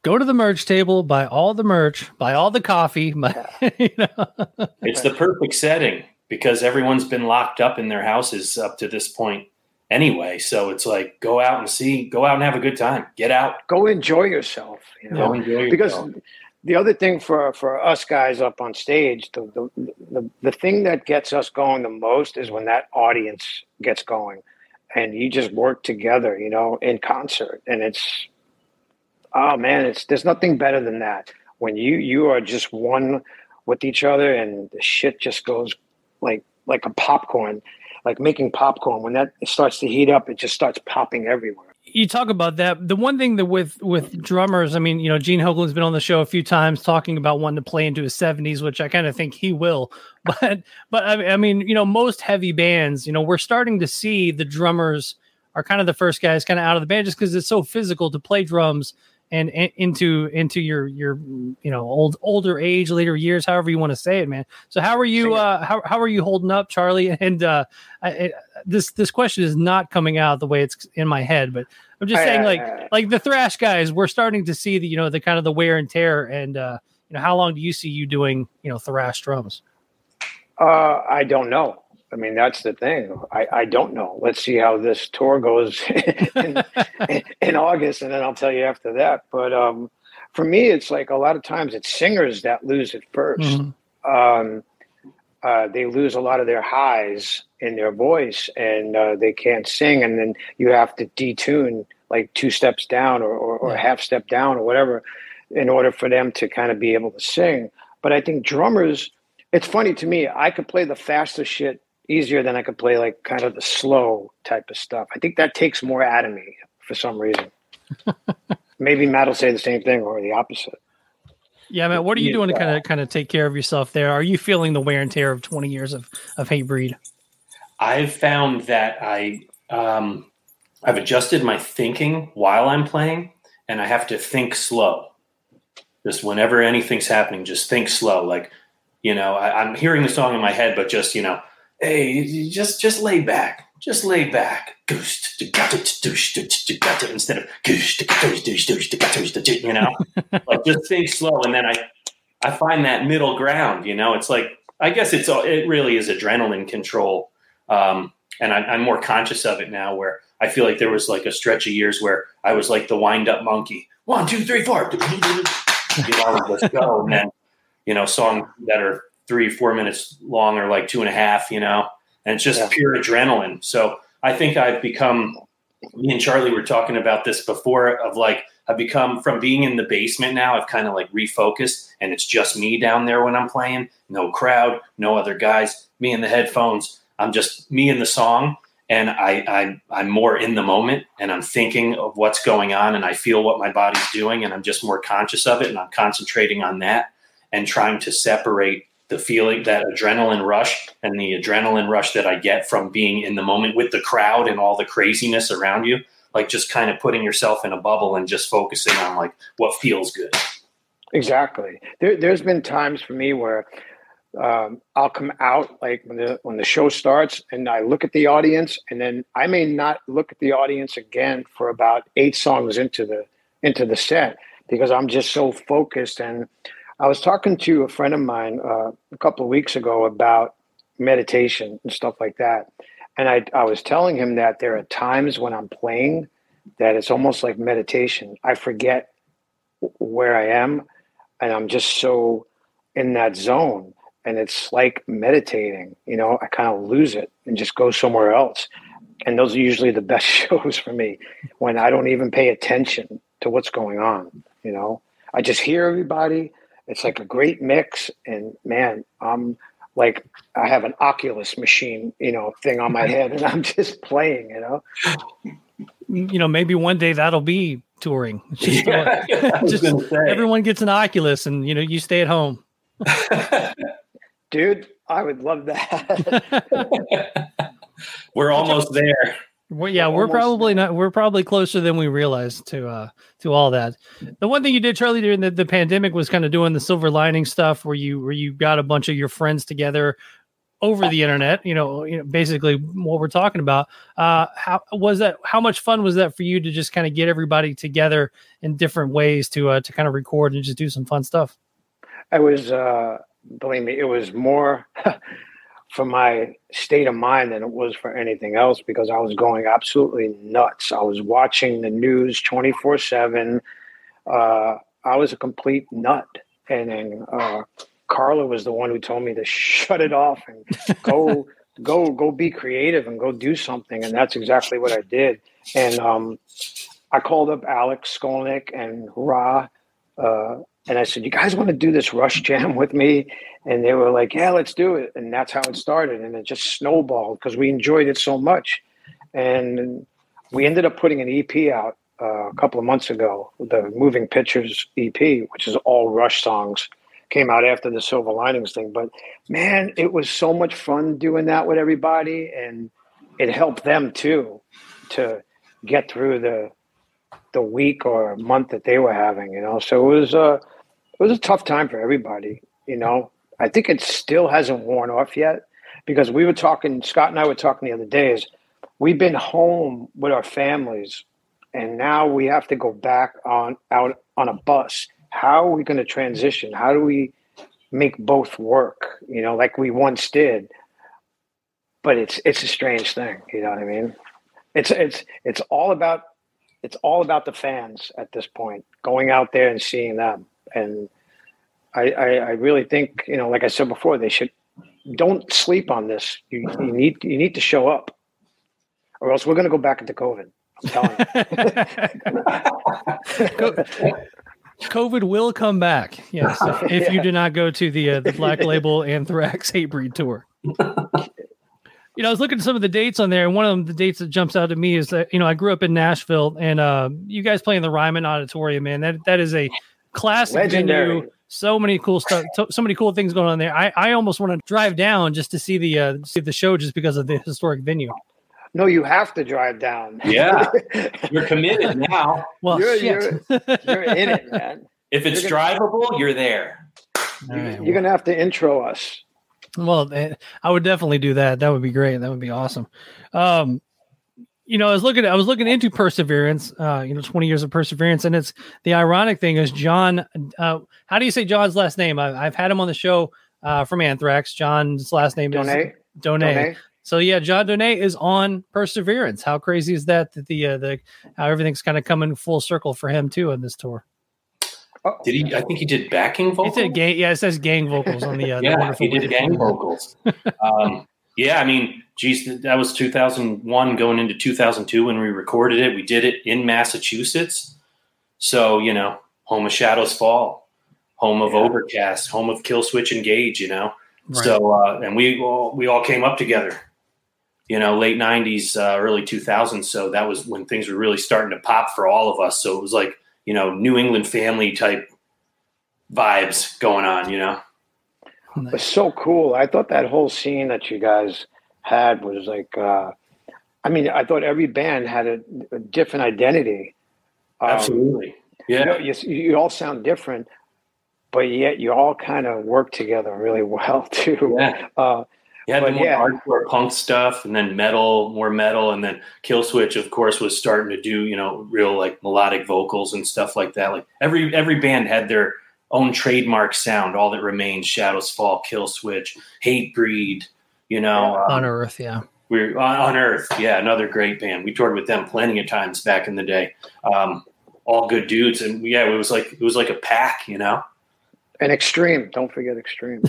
go to the merch table, buy all the merch, buy all the coffee. Buy, you know. It's the perfect setting because everyone's been locked up in their houses up to this point anyway. So it's like go out and see, go out and have a good time. Get out, go enjoy yourself. You know? enjoy because the other thing for for us guys up on stage, the, the the the thing that gets us going the most is when that audience gets going, and you just work together, you know, in concert, and it's oh man, it's there's nothing better than that when you you are just one with each other, and the shit just goes like like a popcorn like making popcorn when that starts to heat up it just starts popping everywhere. You talk about that. The one thing that with with drummers i mean you know gene hoglan's been on the show a few times talking about wanting to play into his 70s which i kind of think he will. But but I mean you know most heavy bands you know we're starting to see the drummers are kind of the first guys kind of out of the band just because it's so physical to play drums and, and, into into your your you know old older age later years however you want to say it man. So how are you uh how, how are you holding up charlie? And uh I, this this question is not coming out the way it's in my head but i'm just saying like like the thrash guys we're starting to see the you know the kind of the wear and tear and uh you know how long do you see you doing you know thrash drums? Uh i don't know I mean, that's the thing. I, I don't know. Let's see how this tour goes in, in, August, and then I'll tell you after that. But um, for me, it's like a lot of times it's singers that lose it 1st mm-hmm. um, uh, they lose a lot of their highs in their voice, and uh, they can't sing, and then you have to detune like two steps down or, or, or yeah. half step down or whatever. in order for them to kind of be able to sing. But I think drummers, it's funny to me, I could play the fastest shit easier than I could play like kind of the slow type of stuff. I think that takes more out of me for some reason. Maybe Matt will say the same thing or the opposite. Yeah, Matt, what are you Yeah. doing to kind of kind of take care of yourself there? Are you feeling the wear and tear of 20 years of of Hatebreed? I've found that I um, I've adjusted my thinking while I'm playing, and I have to think slow. Just whenever anything's happening, just think slow. Like, you know, I, I'm hearing the song in my head, but just you know, hey, just just lay back, just lay back. Instead of you know, like just think slow, and then I I find that middle ground. You know, it's like I guess it's it really is adrenaline control um, and I, I'm more conscious of it now. Where I feel like there was like a stretch of years where I was like the wind up monkey. One, two, three, four. You know, let's go. And then you know, songs that are three, four minutes long or like two and a half. You know, and it's just Yeah. pure adrenaline. So I think I've become. Me and Charlie were talking about this before. Of like, I've become from being in the basement now. I've kind of like refocused, and it's just me down there when I'm playing. No crowd, no other guys. Me and the headphones. I'm just me and the song, and I, I I'm more in the moment, and I'm thinking of what's going on, and I feel what my body's doing, and I'm just more conscious of it, and I'm concentrating on that, and trying to separate the feeling that adrenaline rush and the adrenaline rush that I get from being in the moment with the crowd and all the craziness around you, like just kind of putting yourself in a bubble and just focusing on like what feels good. Exactly. There, there's been times for me where um, I'll come out like when the when the show starts, and I look at the audience, and then I may not look at the audience again for about eight songs into the into the set because I'm just so focused. And I was talking to a friend of mine uh, a couple of weeks ago about meditation and stuff like that, and I I was telling him that there are times when I'm playing that it's almost like meditation. I forget where I am and I'm just so in that zone. And it's like meditating, you know, I kind of lose it and just go somewhere else. And those are usually the best shows for me when I don't even pay attention to what's going on, you know. I just hear everybody. It's like a great mix. And man, I'm like, I have an Oculus machine, you know, thing on my head and I'm just playing, you know. You know, maybe one day that'll be touring. Just, I was just everyone gets an Oculus, and you know, you stay at home. Dude, I would love that. We're almost there. Well, yeah, we're Almost probably not. We're probably closer than we realize to uh to all that. The one thing you did, Charlie, during the, the pandemic was kind of doing the silver lining stuff, where you where you got a bunch of your friends together over the internet. You know, you know, basically what we're talking about. Uh, how was that? How much fun was that for you to just kind of get everybody together in different ways to uh to kind of record and just do some fun stuff? I was, uh, believe me, it was more for my state of mind than it was for anything else because I was going absolutely nuts. I was watching the news 24 7. Uh, I was a complete nut. And then uh, Carla was the one who told me to shut it off and go. Go, go, be creative and go do something, and that's exactly what I did. And um, I called up Alex Skolnick and Ra, uh, and I said, "You guys want to do this Rush Jam with me?" And they were like, "Yeah, let's do it." And that's how it started, and it just snowballed because we enjoyed it so much. And we ended up putting an EP out uh, a couple of months ago, the Moving Pictures EP, which is all Rush songs. Came out after the Silver Linings thing, but man, it was so much fun doing that with everybody, and it helped them too to get through the the week or month that they were having, you know. So it was a it was a tough time for everybody, you know. I think it still hasn't worn off yet because we were talking. Scott and I were talking the other day. Is we've been home with our families, and now we have to go back on out on a bus. How are we going to transition? How do we make both work? You know, like we once did. But it's it's a strange thing. You know what I mean? It's it's it's all about it's all about the fans at this point, going out there and seeing them. And I, I, I really think, you know, like I said before, they should don't sleep on this. You, you need you need to show up, or else we're going to go back into COVID. I'm telling you. COVID will come back. Yes, if, if yeah. you do not go to the uh, the Black Label Anthrax Hatebreed tour. you know, I was looking at some of the dates on there, and one of them, the dates that jumps out to me is that you know I grew up in Nashville, and uh, you guys play in the Ryman Auditorium, man. That that is a classic Legendary. venue. So many cool stuff, so, so, many cool things going on there. I, I almost want to drive down just to see the uh, see the show just because of the historic venue. No, you have to drive down. Yeah, you're committed now. Well, you're, you're, you're, in it, man. If it's you're gonna, drivable, you're there. Right, you're well. gonna have to intro us. Well, eh, I would definitely do that. That would be great. That would be awesome. Um, you know, I was looking, I was looking into perseverance. Uh, you know, twenty years of perseverance, and it's the ironic thing is John. Uh, how do you say John's last name? I, have had him on the show uh, from Anthrax. John's last name Donate. is Donate. Donate. So yeah, Jon Donais is on Perseverance. How crazy is that? That the uh, the how everything's kind of coming full circle for him too on this tour. Oh, did he? I think he did backing vocals. He did gang. Yeah, it says gang vocals on the. Uh, yeah, the he did gang vocals. um, yeah, I mean, geez, that was 2001 going into 2002 when we recorded it. We did it in Massachusetts, so you know, home of Shadows Fall, home of yeah. Overcast, home of Killswitch Engage. You know, right. so uh, and we all we all came up together you know, late '90s, uh, early 2000s. So that was when things were really starting to pop for all of us. So it was like you know New England family type vibes going on. You know, it was so cool. I thought that whole scene that you guys had was like. Uh, I mean, I thought every band had a, a different identity. Um, Absolutely. Yeah. You, know, you, you all sound different, but yet you all kind of work together really well too. Yeah. Uh, you had the more yeah. hardcore punk stuff, and then metal, more metal, and then Killswitch, of course, was starting to do you know real like melodic vocals and stuff like that. Like every every band had their own trademark sound. All that remains: Shadows Fall, Killswitch, Hatebreed. You know, um, Unearth, yeah. We're on Earth, yeah, another great band. We toured with them plenty of times back in the day. Um, all good dudes, and yeah, it was like it was like a pack, you know. And Extreme, don't forget Extreme.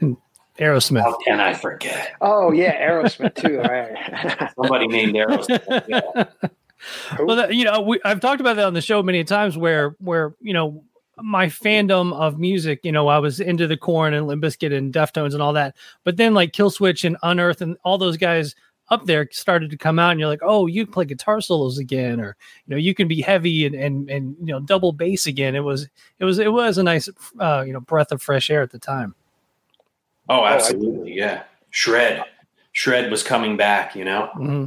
Aerosmith. How can I forget? Oh yeah, Aerosmith too. Right. Somebody named Aerosmith. Yeah. well, that, you know, we, I've talked about that on the show many times. Where, where you know, my fandom of music, you know, I was into the Korn and Limp Bizkit and Deftones and all that. But then, like Killswitch and Unearth and all those guys up there started to come out, and you're like, oh, you play guitar solos again, or you know, you can be heavy and and and you know, double bass again. It was it was it was a nice uh, you know breath of fresh air at the time. Oh, oh absolutely, yeah. Shred, Shred was coming back. You know, mm-hmm.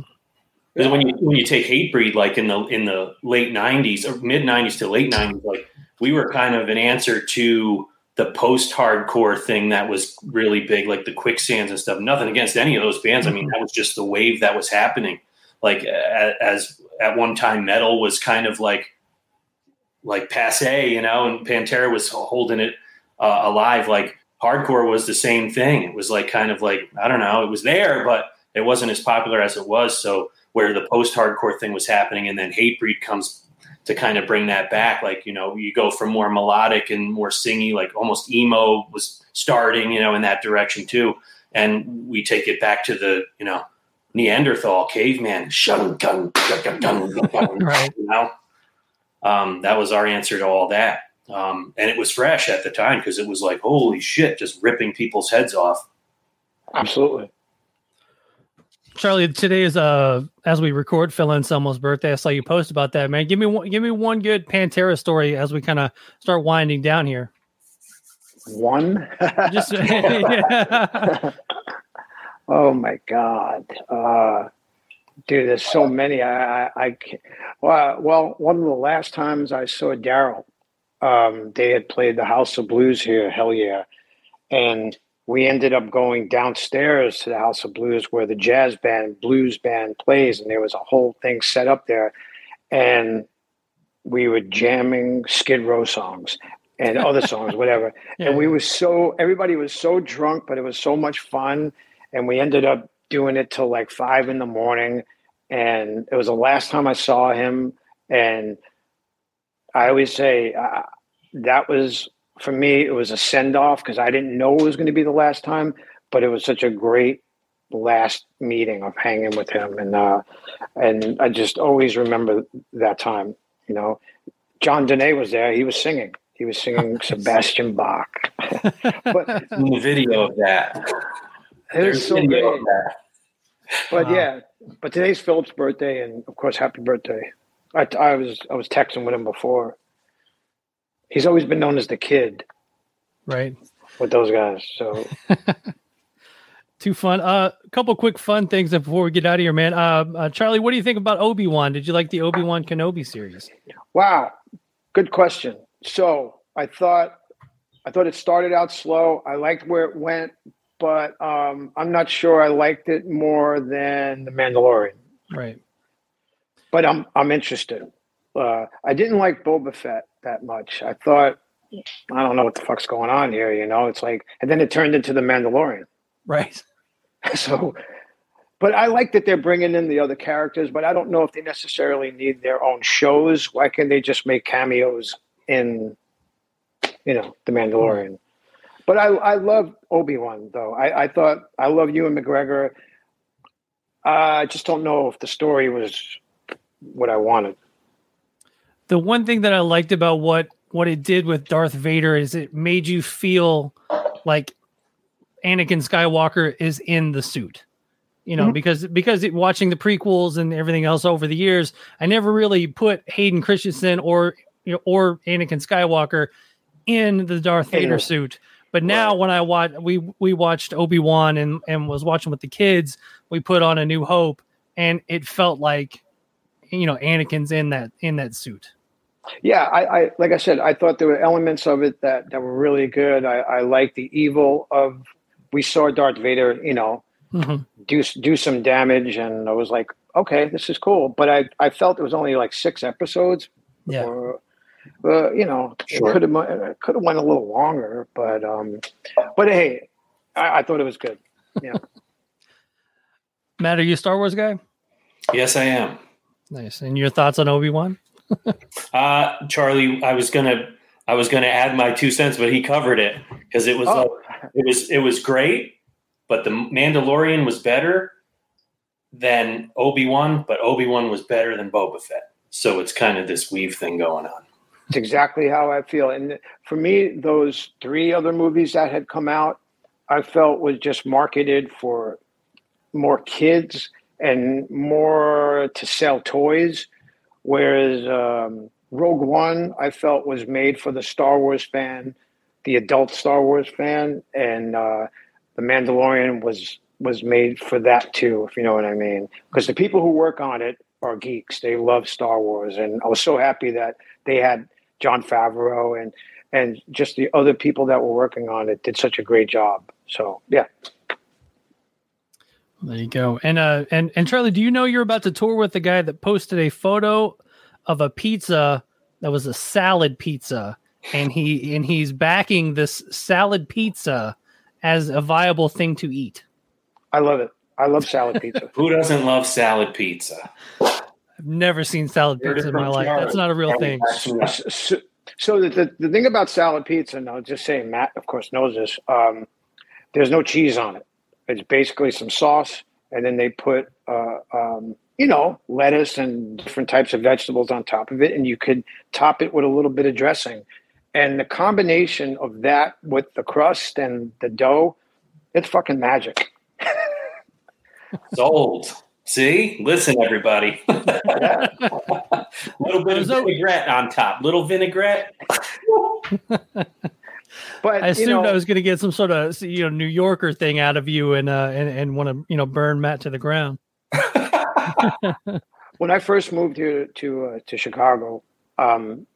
because when you when you take Hatebreed, like in the in the late '90s or mid '90s to late '90s, like we were kind of an answer to the post-hardcore thing that was really big, like the Quicksands and stuff. Nothing against any of those bands. I mean, mm-hmm. that was just the wave that was happening. Like as at one time, metal was kind of like like passe, you know, and Pantera was holding it uh, alive. Like hardcore was the same thing. It was like kind of like I don't know, it was there, but it wasn't as popular as it was. So where the post hardcore thing was happening, and then Hatebreed comes to kind of bring that back. Like you know, you go from more melodic and more singy, like almost emo was starting, you know, in that direction too. And we take it back to the you know Neanderthal caveman, shun gun, gun, gun, gun, right? You know, um, that was our answer to all that. Um, and it was fresh at the time because it was like, holy shit, just ripping people's heads off. Absolutely. Charlie, today is uh as we record Phil Anselmo's birthday. I saw you post about that, man. Give me one give me one good Pantera story as we kind of start winding down here. One? Just. Oh my god. Uh dude, there's so many. I I, I well, well, one of the last times I saw Darrell um, they had played the House of Blues here, hell yeah. And we ended up going downstairs to the House of Blues where the jazz band, blues band plays, and there was a whole thing set up there. And we were jamming Skid Row songs and other songs, whatever. Yeah. And we were so, everybody was so drunk, but it was so much fun. And we ended up doing it till like five in the morning. And it was the last time I saw him. And I always say uh, that was for me. It was a send off because I didn't know it was going to be the last time, but it was such a great last meeting of hanging with him, and uh, and I just always remember that time. You know, John Dene was there. He was singing. He was singing Sebastian Bach. but the video of that. There's so video great. of that. But Wow. yeah, but today's Philip's birthday, and of course, happy birthday. I, I was I was texting with him before. He's always been known as the kid Right. with those guys. So Too fun. Uh, a couple quick fun things before we get out of here, man. Uh, uh Charlie, what do you think about Obi Wan? Did you like the Obi Wan Kenobi series? wow, good question. So I thought I thought it started out slow. I liked where it went, but um, I'm not sure I liked it more than the Mandalorian. Right. But I'm I'm interested. Uh, I didn't like Boba Fett that much. I thought I don't know what the fuck's going on here. You know, it's like, and then it turned into the Mandalorian. Right. So, but I like that they're bringing in the other characters. But I don't know if they necessarily need their own shows. Why can't they just make cameos in, you know, the Mandalorian? But I I love Obi Wan though. I I thought I love Ewan McGregor. I just don't know if the story was what I wanted. The one thing that I liked about what what it did with Darth Vader is it made you feel like Anakin Skywalker is in the suit. You know, Mhm. because because it, watching the prequels and everything else over the years, I never really put Hayden Christensen or you know, or Anakin Skywalker in the Darth Vader the- suit. But now when I watch we we watched Obi-Wan and and was watching with the kids, we put on a New Hope and it felt like you know Anakin's in that in that suit. Yeah, I, I like I said, I thought there were elements of it that that were really good. I, I like the evil of we saw Darth Vader, you know, Mhm. do do some damage, and I was like, okay, this is cool. But I I felt it was only like six episodes. Yeah. Or, uh, you know, Sure. it could have could have went a little longer, but um, but hey, I, I thought it was good. Yeah. Matt, are you a Star Wars guy? Yes, I am. Nice. And your thoughts on Obi Wan? Uh, Charlie, I was gonna, I was gonna add my two cents, but he covered it because it was, Oh. like, it was, it was great, but the Mandalorian was better than Obi Wan, but Obi Wan was better than Boba Fett. So it's kind of this weave thing going on. It's exactly how I feel. And for me, those three other movies that had come out, I felt was just marketed for more kids and more to sell toys. Whereas um, Rogue One, I felt was made for the Star Wars fan, the adult Star Wars fan, and uh, the Mandalorian was was made for that too, if you know what I mean. Because the people who work on it are geeks; they love Star Wars, and I was so happy that they had Jon Favreau and and just the other people that were working on it did such a great job. So yeah, There you go. And uh and and Charlie, do you know you're about to tour with the guy that posted a photo of a pizza that was a salad pizza and he and he's backing this salad pizza as a viable thing to eat. I love it. I love salad pizza. Who doesn't love salad pizza? I've never seen salad Heard it pizza in my life. Charlie. That's not a real thing. backs me up. so, so the, the, the thing about salad pizza, no, just saying, Matt, of course, knows this. Um, there's no cheese on it. It's basically some sauce, and then they put, uh, um, you know, lettuce and different types of vegetables on top of it, and you could top it with a little bit of dressing. And the combination of that with the crust and the dough, it's fucking magic. Sold. See, listen, everybody. little bit of vinaigrette on top. Little vinaigrette. But I you assumed know, I was going to get some sort of you know New Yorker thing out of you and uh and, and want to you know burn Matt to the ground. when I first moved here to uh, to Chicago, um,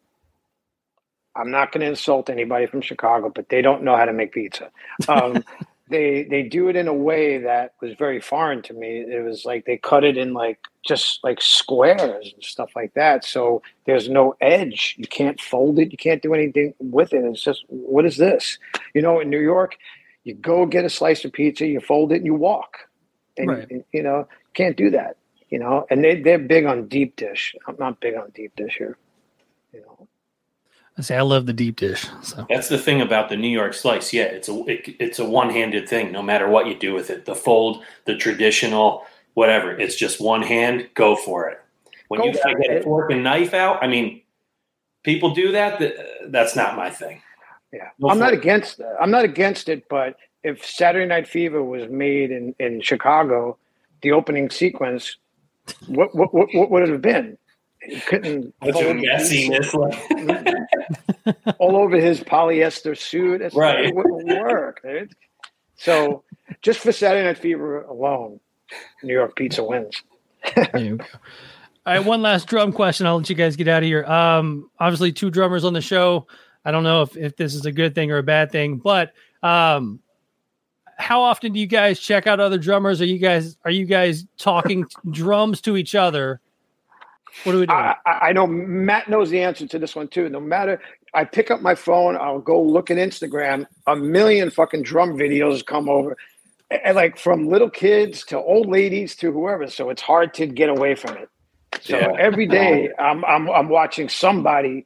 I'm not going to insult anybody from Chicago, but they don't know how to make pizza. Um, they they do it in a way that was very foreign to me. It was like they cut it in like just like squares and stuff like that. So there's no edge. You can't fold it. You can't do anything with it. It's just what is this? You know, in New York, you go get a slice of pizza, you fold it, and you walk. And, Right. and, you know, can't do that you know, and they they're big on deep dish. I'm not big on deep dish here, you know. I say I love the deep dish. So That's the thing about the New York slice. Yeah, it's a it, it's a one handed thing. No matter what you do with it, the fold, the traditional, whatever. It's just one hand. Go for it. When Go you gotta for get it. a fork and knife out, I mean, people do that, th- that's not my thing. Yeah, Go I'm for not it. against. I'm not against it, but if Saturday Night Fever was made in in Chicago, the opening sequence, what what what, what would it have been? He couldn't Bunch messiness. Like, all over his polyester suit. It's, Right. It wouldn't work. dude. So just for Saturday Night Fever alone, New York Pizza wins. There you go. All right, one last drum question. I'll let you guys get out of here. Um, obviously, two drummers on the show. I don't know if, if this is a good thing or a bad thing, but um, how often do you guys check out other drummers? Are you guys are you guys talking drums to each other? What are we doing? I, I know Matt knows the answer to this one too. No matter, I pick up my phone, I'll go look at Instagram. A million fucking drum videos come over, and like from little kids to old ladies to whoever. So it's hard to get away from it. So Yeah. every day, I'm I'm I'm watching somebody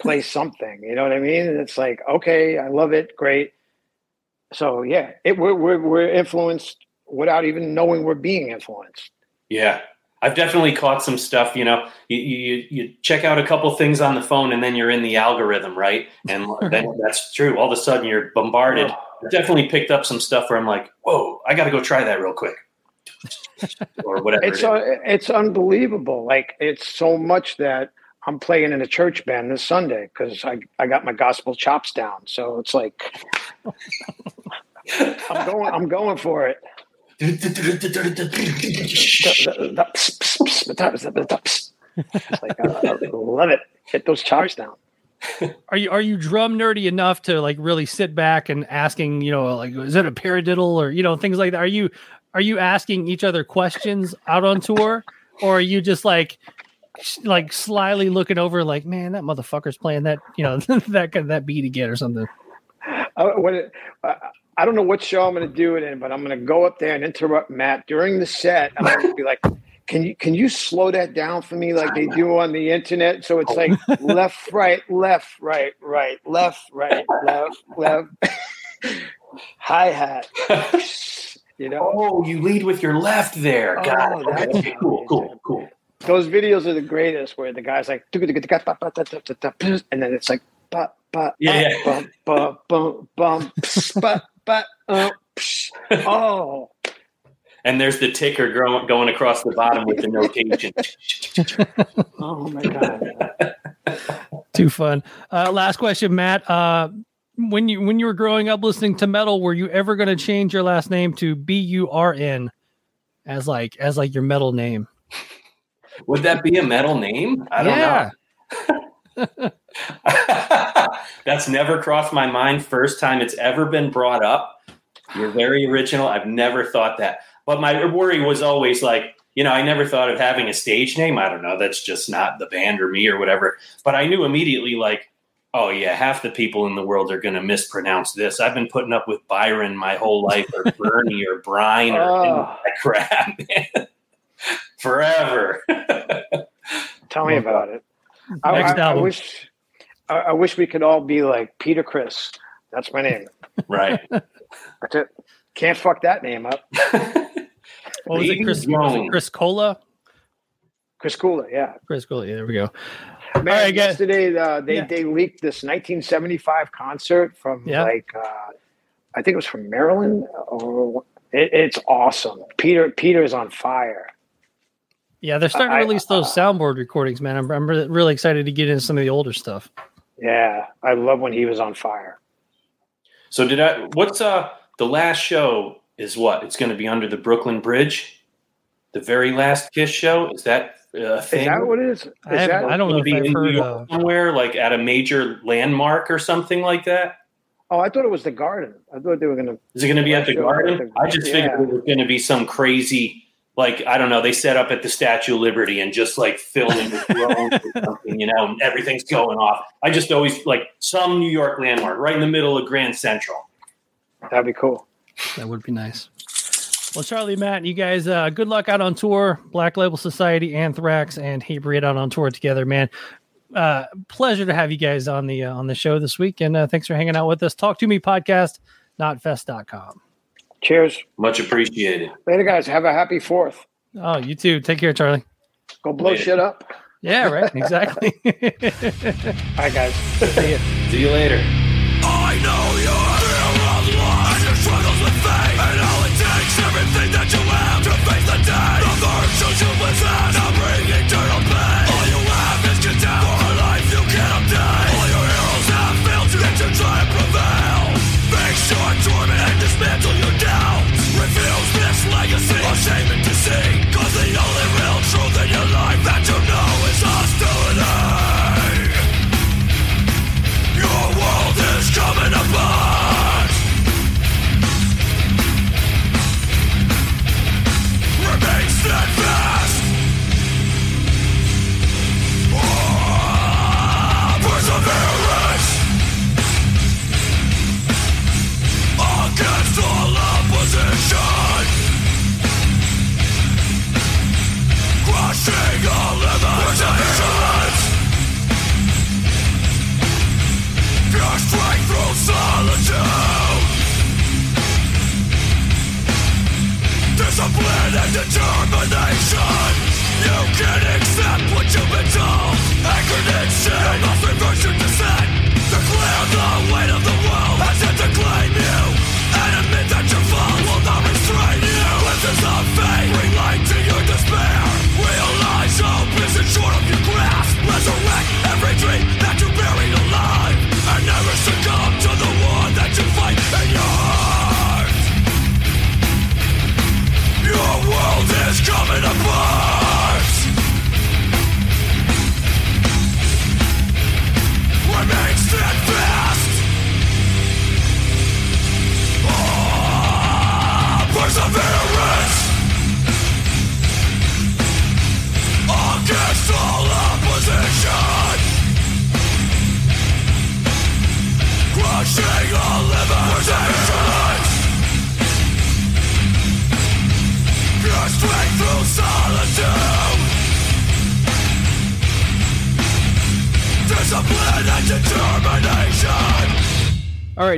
play something. You know what I mean? And it's like, okay, I love it, great. So yeah, it we're we're, we're influenced without even knowing we're being influenced. yeah. I've definitely caught some stuff, you know, you, you, you check out a couple things on the phone and then you're in the algorithm, right? And then that's true. All of a sudden you're bombarded. I've definitely picked up some stuff where I'm like, whoa, I got to go try that real quick. or whatever. It's it uh, it's unbelievable. Like it's so much that I'm playing in a church band this Sunday because I I got my gospel chops down. So it's like I'm going I'm going for it. It's like I, I love it. Hit those chops down. Are you are you drum nerdy enough to like really sit back and asking, you know, like is it a paradiddle or you know things like that? Are you are you asking each other questions out on tour, or are you just like like slyly looking over, like man, that motherfucker's playing that you know that that beat again or something? I, what it, I, I don't know what show I'm going to do it in, but I'm going to go up there and interrupt Matt during the set. I'm going to be like, "Can you can you slow that down for me, like they do on the internet?" So it's like oh. left, right, left, right, right, left, right, left, left, hi hat. You know, oh, you lead with your left there. Oh, Got it. Okay, cool, cool, cool. those videos are the greatest, where the guy's like, and then it's like, ba ba Yeah, yeah. bum ba bum bum ba ba uh, oh. And there's the ticker going, going across the bottom with the notation. Oh my god! Too fun. Uh, last question, Matt. Uh, when you when you were growing up listening to metal, were you ever going to change your last name to B U R N as like as like your metal name? Would that be a metal name? I don't know. That's never crossed my mind. First time it's ever been brought up. You're very original. I've never thought that. But my worry was always like, you know, I never thought of having a stage name. I don't know. That's just not the band or me or whatever. But I knew immediately, like, oh, yeah, half the people in the world are going to mispronounce this. I've been putting up with Byron my whole life or Bernie or Brian or Oh. crap. Forever. Tell me about it. Next I- I album. wish, I, I wish we could all be like Peter Criss. That's my name. right. That's it. Can't fuck that name up. What was it, Chris? Was it Chris Cola? Chris Cooler, yeah. Criscuola. Yeah, there we go. Man, All right, guys. yesterday uh, they Yeah. they leaked this 1975 concert from Yeah. like uh, I think it was from Maryland. Or it, it's awesome. Peter Peter is on fire. Yeah, they're starting to I- release those soundboard recordings, man. I'm, I'm really excited to get into some of the older stuff. Yeah, I love when he was on fire. So did I? What's uh the last show? Is what? It's going to be under the Brooklyn Bridge. The very last Kiss show is that uh, Is thing? that what it is? Is I, that, I don't know Gonna if be I've in New heard. York somewhere like at a major landmark or something like that. oh, I thought it was the Garden. I thought they were gonna. Is it going to be at the Sure. Garden? I just figured it was going to be some crazy, like I don't know. They set up at the Statue of Liberty and just like filming with drones or something, you know, and everything's going off. I just always like some New York landmark right in the middle of Grand Central. That'd be cool. that would be nice. Well, Charlie, Matt, you guys, uh, good luck out on tour. Black Label Society, Anthrax, and Hatebreed out on tour together, man. Uh, pleasure to have you guys on the uh, on the show this week, and uh, thanks for hanging out with us. Talk to me podcast, Knotfest.com. Cheers. Much appreciated. Later, guys. Have a happy Fourth. Oh, you too. Take care, Charlie. Go blow Later. shit up. Yeah, right. Exactly. Bye, guys. See ya. See you later. I know you're fear of loss and your struggles with fate And all it takes, everything that you have to face the day The virtues you possess now bring eternal pain All you have is contempt for a life you can't obtain All your heroes have failed you, yet you try and prevail Face your torment and dismantle your shame solitude Discipline and determination. You can accept what you've been told. Anchored in sin You must reverse your descent. Declare the weight of the world. Has yet to claim you is coming apart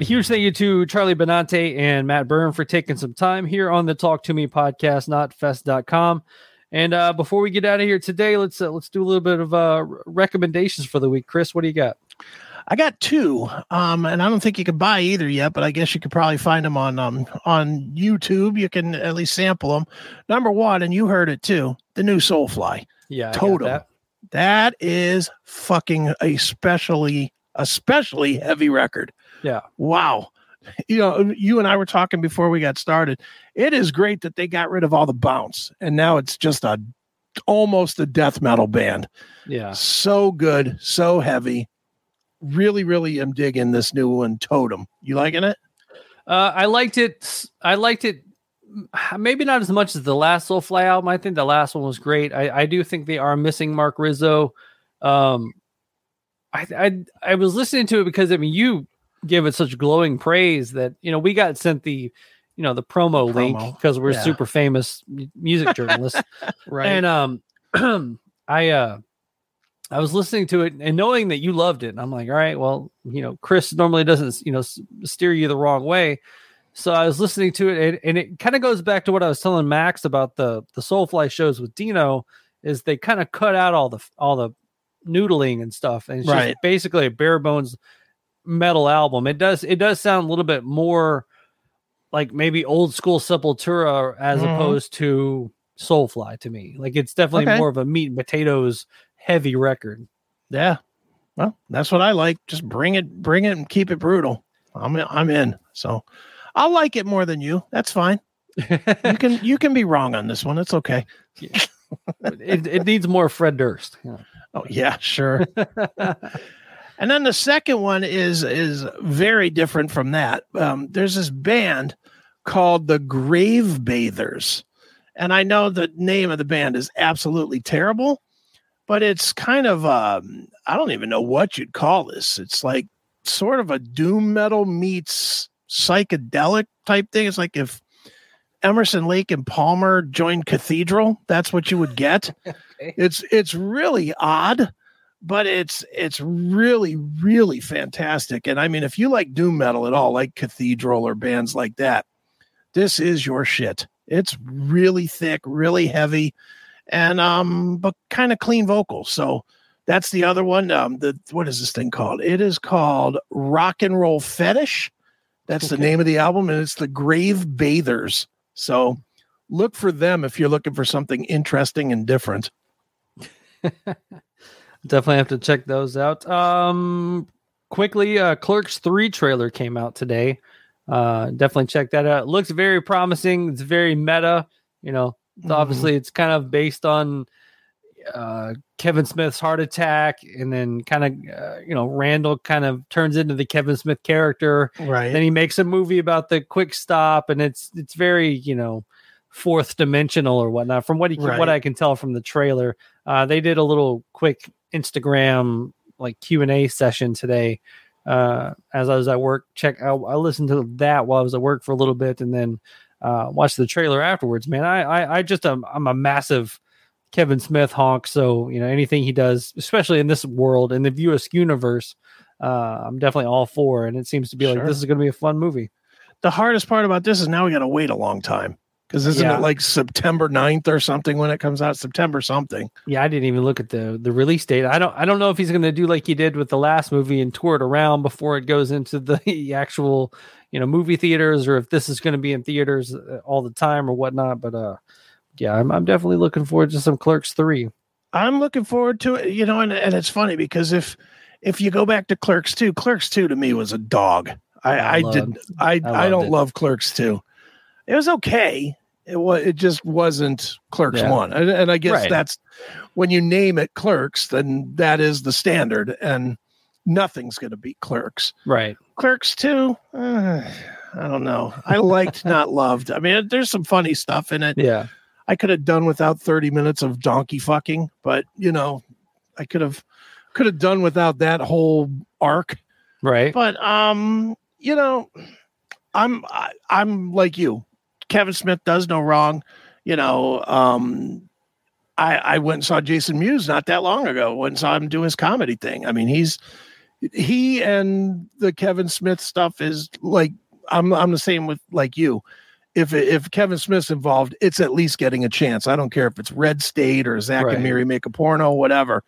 right, huge thank you to Charlie Benante and Matt Byrne for taking some time here on the Talk to Me podcast, Knotfest.com. And uh, before we get out of here today, let's uh, let's do a little bit of uh, recommendations for the week. Chris, what do you got? I got two, um, and I don't think you can buy either yet, but I guess you could probably find them on um, on YouTube. You can at least sample them. Number one, and you heard it too, the new Soulfly. Yeah, Totem. that. That is fucking a especially especially heavy record. Yeah. Wow. You know, you and I were talking before we got started. It is great that they got rid of all the bounce and now it's just a almost a death metal band. Yeah. So good, so heavy. Really, really am digging this new one, Totem. You liking it? Uh, I liked it. I liked it. Maybe not as much as the last Soulfly album. I think the last one was great. I, I do think they are missing Mark Rizzo. Um, I, I I was listening to it because I mean you give it such glowing praise that you know we got sent the you know the promo, link because we're yeah. super famous music journalists. Right. And um, I uh, I was listening to it and knowing that you loved it, and I'm like, all right, well, you know, Chris normally doesn't, you know, steer you the wrong way. So I was listening to it, and, and it kind of goes back to what I was telling Max about the the Soulfly shows with Dino. Is they kind of cut out all the all the noodling and stuff, and it's Right. just basically a bare bones metal album. It does it does sound a little bit more like maybe old school Sepultura as Mhm. opposed to Soulfly to me. Like it's definitely Okay. more of a meat and potatoes heavy record. Yeah. Well, that's what I like. Just bring it, bring it, and keep it brutal. I'm I'm in. So I'll like it more than you. That's fine. You can you can be wrong on this one. It's okay. it, it needs more Fred Durst. Yeah. Oh yeah, sure. and then the second one is is very different from that. Um, there's this band called the Grave Bathers, and I know the name of the band is absolutely terrible, but it's kind of um, I don't even know what you'd call this. It's like sort of a doom metal meets psychedelic type thing. It's like if Emerson Lake and Palmer joined Cathedral, that's what you would get. It's it's really odd, but it's it's really really fantastic. And I mean, if you like doom metal at all, like Cathedral or bands like that, this is your shit. It's really thick, really heavy, and um, but kind of clean vocals. So that's the other one. Um, the what is this thing called? It is called Rock and Roll Fetish. That's the name of the album, and it's the Grave Bathers. So look for them if you're looking for something interesting and different. Definitely have to check those out. Um, quickly, uh, Clerks Three trailer came out today. Uh, definitely check that out. It looks very promising. It's very meta. You know, Mhm. obviously it's kind of based on uh, Kevin Smith's heart attack, and then kind of uh, you know Randall kind of turns into the Kevin Smith character. Right. Then he makes a movie about the quick stop, and it's it's very you know fourth dimensional or whatnot. From what he, Right. what I can tell from the trailer, uh, they did a little quick Instagram like Q and A session today. Uh, as I was at work, check I, I listened to that while I was at work for a little bit, and then uh, watched the trailer afterwards. Man, I I, I just um, I'm a massive Kevin Smith honk. So you know anything he does, especially in this world in the View universe, uh, I'm definitely all for. And it seems to be like this is going to be a fun movie. the hardest part about this is now we got to wait a long time because isn't Yeah. it like September 9th or something when it comes out? September something. Yeah, I didn't even look at the the release date. I don't I don't know if he's going to do like he did with the last movie and tour it around before it goes into the actual you know movie theaters, or if this is going to be in theaters uh, all the time or whatnot. But uh, yeah, I'm I'm definitely looking forward to some Clerks three. I'm looking forward to it. You know, and, and it's funny because if if you go back to Clerks 2, Clerks 2 to me was a dog. I, I I, loved- did I I I, don't it. love Clerks 2. It was okay. It was it just wasn't Clerks Yeah. 1. And, and I guess Right. that's when you name it Clerks, then that is the standard and nothing's going to beat Clerks. Right. Clerks 2, uh, I don't know. I liked not loved. I mean, there's some funny stuff in it. Yeah. I could have done without 30 minutes of donkey fucking, but you know, I could have could have done without that whole arc. Right. But um, you know, I'm I, I'm like you. Kevin Smith does no wrong. You know, um I I went and saw Jason Mewes not that long ago. Went and saw him do his comedy thing. I mean, he's he and the Kevin Smith stuff is like I'm I'm the same with like you. If if Kevin Smith's involved, it's at least getting a chance. I don't care if it's Red State or Zach Right. and Miri make a porno, whatever.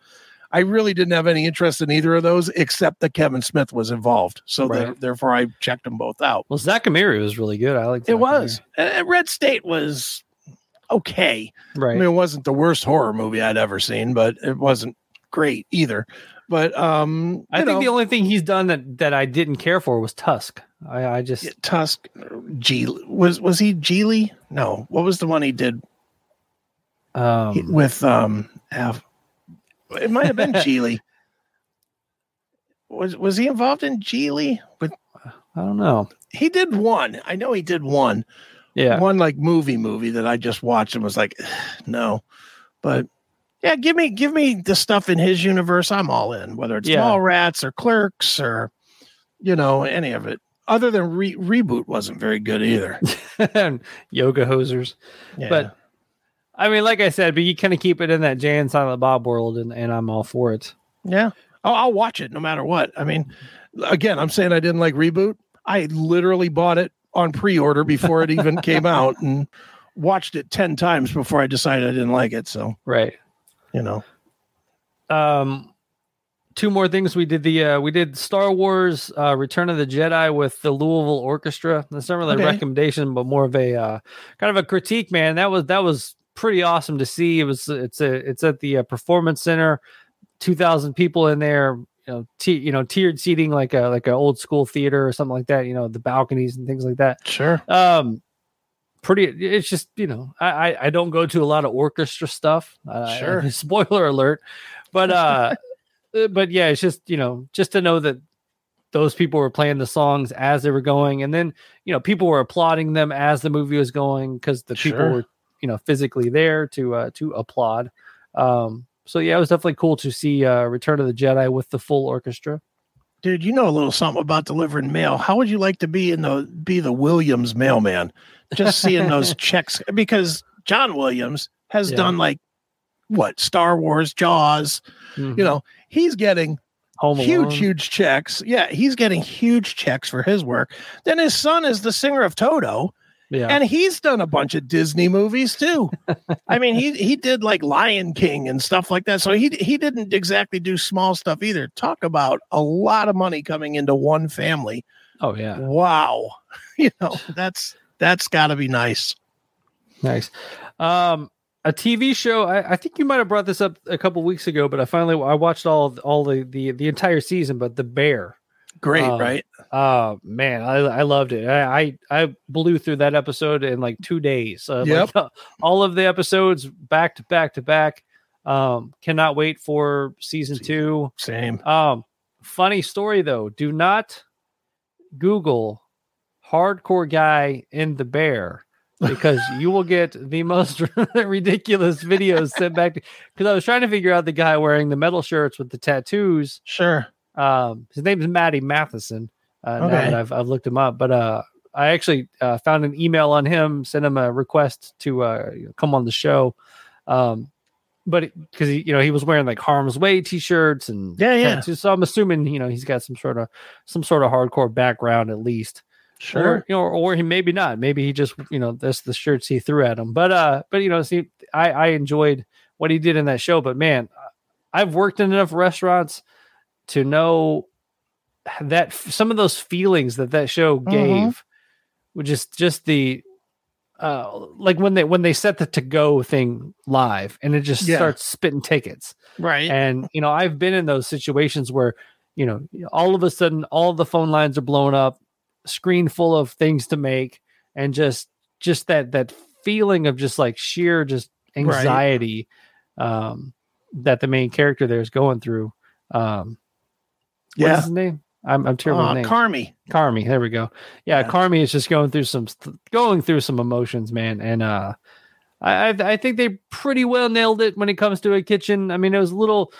I really didn't have any interest in either of those, except that Kevin Smith was involved. So Right. therefore, I checked them both out. Well, Zach Amiri was really good. I like It was Uh, Red State was okay. right. I mean, it wasn't the worst horror movie I'd ever seen, but it wasn't great either. But um, I think know, the only thing he's done that that I didn't care for was Tusk. I, I just Yeah, Tusk, G was was he Gigli? No, what was the one he did He- um with um? F, it might have been Gigli. Was was he involved in Gigli? With I don't know. he did one. I know he did one. Yeah. one like movie movie that I just watched and was like, no. But yeah, give me give me the stuff in his universe. I'm all in, whether it's Yeah. Mallrats or Clerks or you know any of it. Other than re- reboot wasn't very good either. And Yoga hosers. Yeah. But I mean, like I said, but you kind of keep it in that Jay and Silent Bob world, and, and I'm all for it. yeah, I'll, I'll watch it no matter what. I mean, again, I'm saying I didn't like reboot. I literally bought it on pre-order before it even came out and watched it ten times before I decided I didn't like it. So Right. you know, Um, two more things. We did the uh, we did Star Wars uh, Return of the Jedi with the Louisville Orchestra. That's not really Okay. a recommendation, but more of a uh, kind of a critique. Man, that was that was pretty awesome to see. It was it's a it's at the uh, Performance Center, two thousand people in there. You know, t- you know, tiered seating like a like an old school theater or something like that. You know, the balconies and things like that. sure. um pretty it's just you know I, I i don't go to a lot of orchestra stuff uh, Sure. spoiler alert but uh uh, but yeah it's just you know just to know that those people were playing the songs as they were going and then you know people were applauding them as the movie was going because the people were you know physically there to uh to applaud um so yeah it was definitely cool to see uh return of the jedi with the full orchestra Dude, you know a little something about delivering mail. How would you like to be in the be the Williams mailman? Just seeing those checks because John Williams has Yeah. done like what Star Wars, Jaws. Mhm. You know, he's getting huge, huge checks. Yeah, he's getting huge checks for his work. Then his son is the singer of Toto, Yeah. And he's done a bunch of Disney movies too. I mean, he he did like Lion King and stuff like that. So he he didn't exactly do small stuff either. Talk about a lot of money coming into one family. oh yeah. Wow. You know, that's that's got to be nice. Nice. Um, a TV show. I, I think you might have brought this up a couple weeks ago, but I finally I watched all all the the, the entire season. But the Bear. Great, Um, right? Oh man, I, I loved it. I, I I blew through that episode in like two days. Uh, Yep. like, all of the episodes back to back to back. Um, cannot wait for season two. Same. Um, funny story though. Do not Google hardcore guy in the bear because you will get the most ridiculous videos sent back. Because I was trying to figure out the guy wearing the metal shirts with the tattoos. Sure. Um, his name is Matty Matheson. Uh, now that I've I've looked him up, but uh, I actually uh, found an email on him, sent him a request to uh, come on the show. Um, but because he, you know, he was wearing like harm's way t-shirts and Yeah, yeah. tattoos, so I'm assuming you know he's got some sort of some sort of hardcore background at least. Sure. Or, you know, or he maybe not. Maybe he just, you know, that's the shirts he threw at him. But uh, but you know, see, I I enjoyed what he did in that show. But man, I've worked in enough restaurants to know that some of those feelings that that show Mhm. gave, were just just the uh like when they when they set the to go thing live and it just Yeah. starts spitting tickets right. and you know i've been in those situations where you know all of a sudden all the phone lines are blown up screen full of things to make and just just that that feeling of just like sheer just Right. anxiety um that the main character there is going through um yeah. his name i'm, I'm terrible Uh, with names. Carmy. Carmy, there we go. Yeah, Yeah. Carmy is just going through some going through some emotions, man, and uh, I I I think they pretty well nailed it when it comes to a kitchen. I mean, it was a little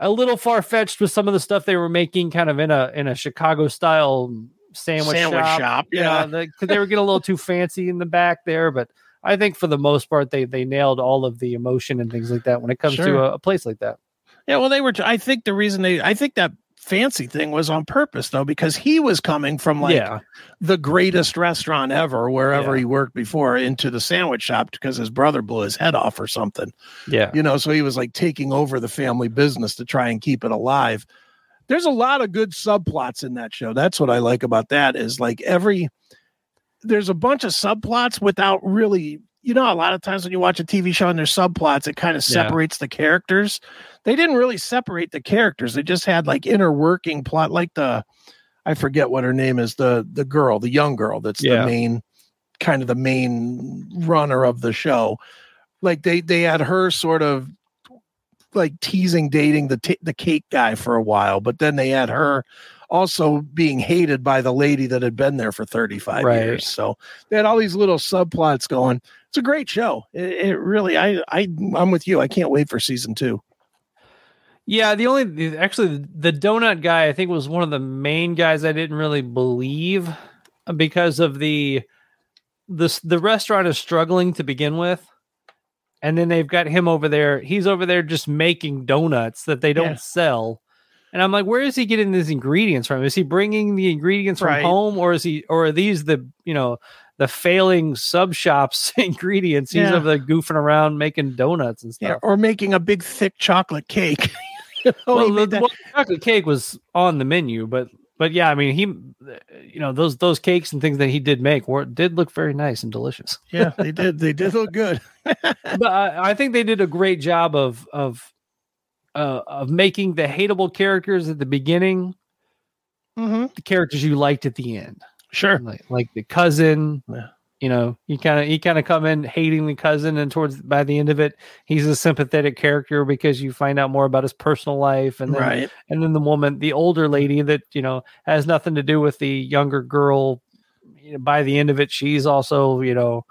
a little far fetched with some of the stuff they were making, kind of in a in a Chicago style sandwich, Sandwich shop. shop, yeah, because they were getting a little too fancy in the back there, but. I think for the most part, they they nailed all of the emotion and things like that when it comes to a, a place like that. Yeah, well, they were. I think the reason they, I think that fancy thing was on purpose though, because he was coming from like yeah, the greatest restaurant ever, wherever Yeah. he worked before, into the sandwich shop because his brother blew his head off or something. yeah, You know, so he was like taking over the family business to try and keep it alive. There's a lot of good subplots in that show. That's what I like about that. Is like every there's a bunch of subplots without really you know a lot of times when you watch a tv show and there's subplots it kind of Yeah. separates the characters they didn't really separate the characters they just had like inner working plot like the i forget what her name is the the girl the young girl that's Yeah. the main kind of the main runner of the show like they they had her sort of like teasing dating the t- the cake guy for a while but then they had her also being hated by the lady that had been there for 35 Right. years so they had all these little subplots going it's a great show it, it really i i i'm with you i can't wait for season two Yeah, the only actually the donut guy I think was one of the main guys I didn't really believe because of the this the restaurant is struggling to begin with. And then they've got him over there. He's over there just making donuts that they don't Yeah. sell. And I'm like, where is he getting these ingredients from? Is he bringing the ingredients from Right. home or is he or are these the, you know, the failing sub shops ingredients? He's Yeah. over there goofing around making donuts and stuff. yeah or making a big thick chocolate cake You know, well, he the, well, chocolate cake was on the menu, but but yeah, I mean, he, you know, those those cakes and things that he did make were did look very nice and delicious. yeah they did they did look good but I, I think they did a great job of of uh, of making the hateable characters at the beginning mm-hmm. the characters you liked at the end, sure like like the cousin. Yeah. You know, you kind of you kind of come in hating the cousin, and towards by the end of it, he's a sympathetic character because you find out more about his personal life, and then right and then the woman, the older lady that you know has nothing to do with the younger girl. You know, by the end of it, she's also you know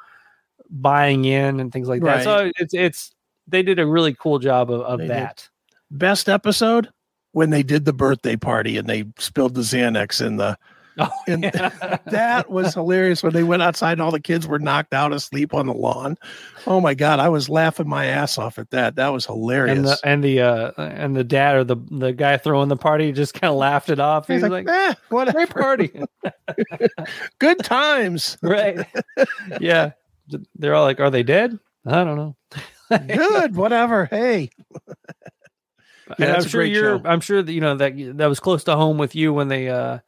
buying in and things like that. Right. So it's it's they did a really cool job of, of They did. that. best episode when they did the birthday party and they spilled the Xanax in the Oh, And that was hilarious when they went outside and all the kids were knocked out asleep on the lawn. Oh my god, I was laughing my ass off at that. That was hilarious. and the and the uh and the dad or the the guy throwing the party just kind of laughed it off. He's He's like, like, eh, whatever. "Great party." Good times. right. yeah. They're all like, "Are they dead?" I don't know. Good, whatever. Hey. Yeah, I'm sure you're. show. I'm sure that you know that that was close to home with you when they uh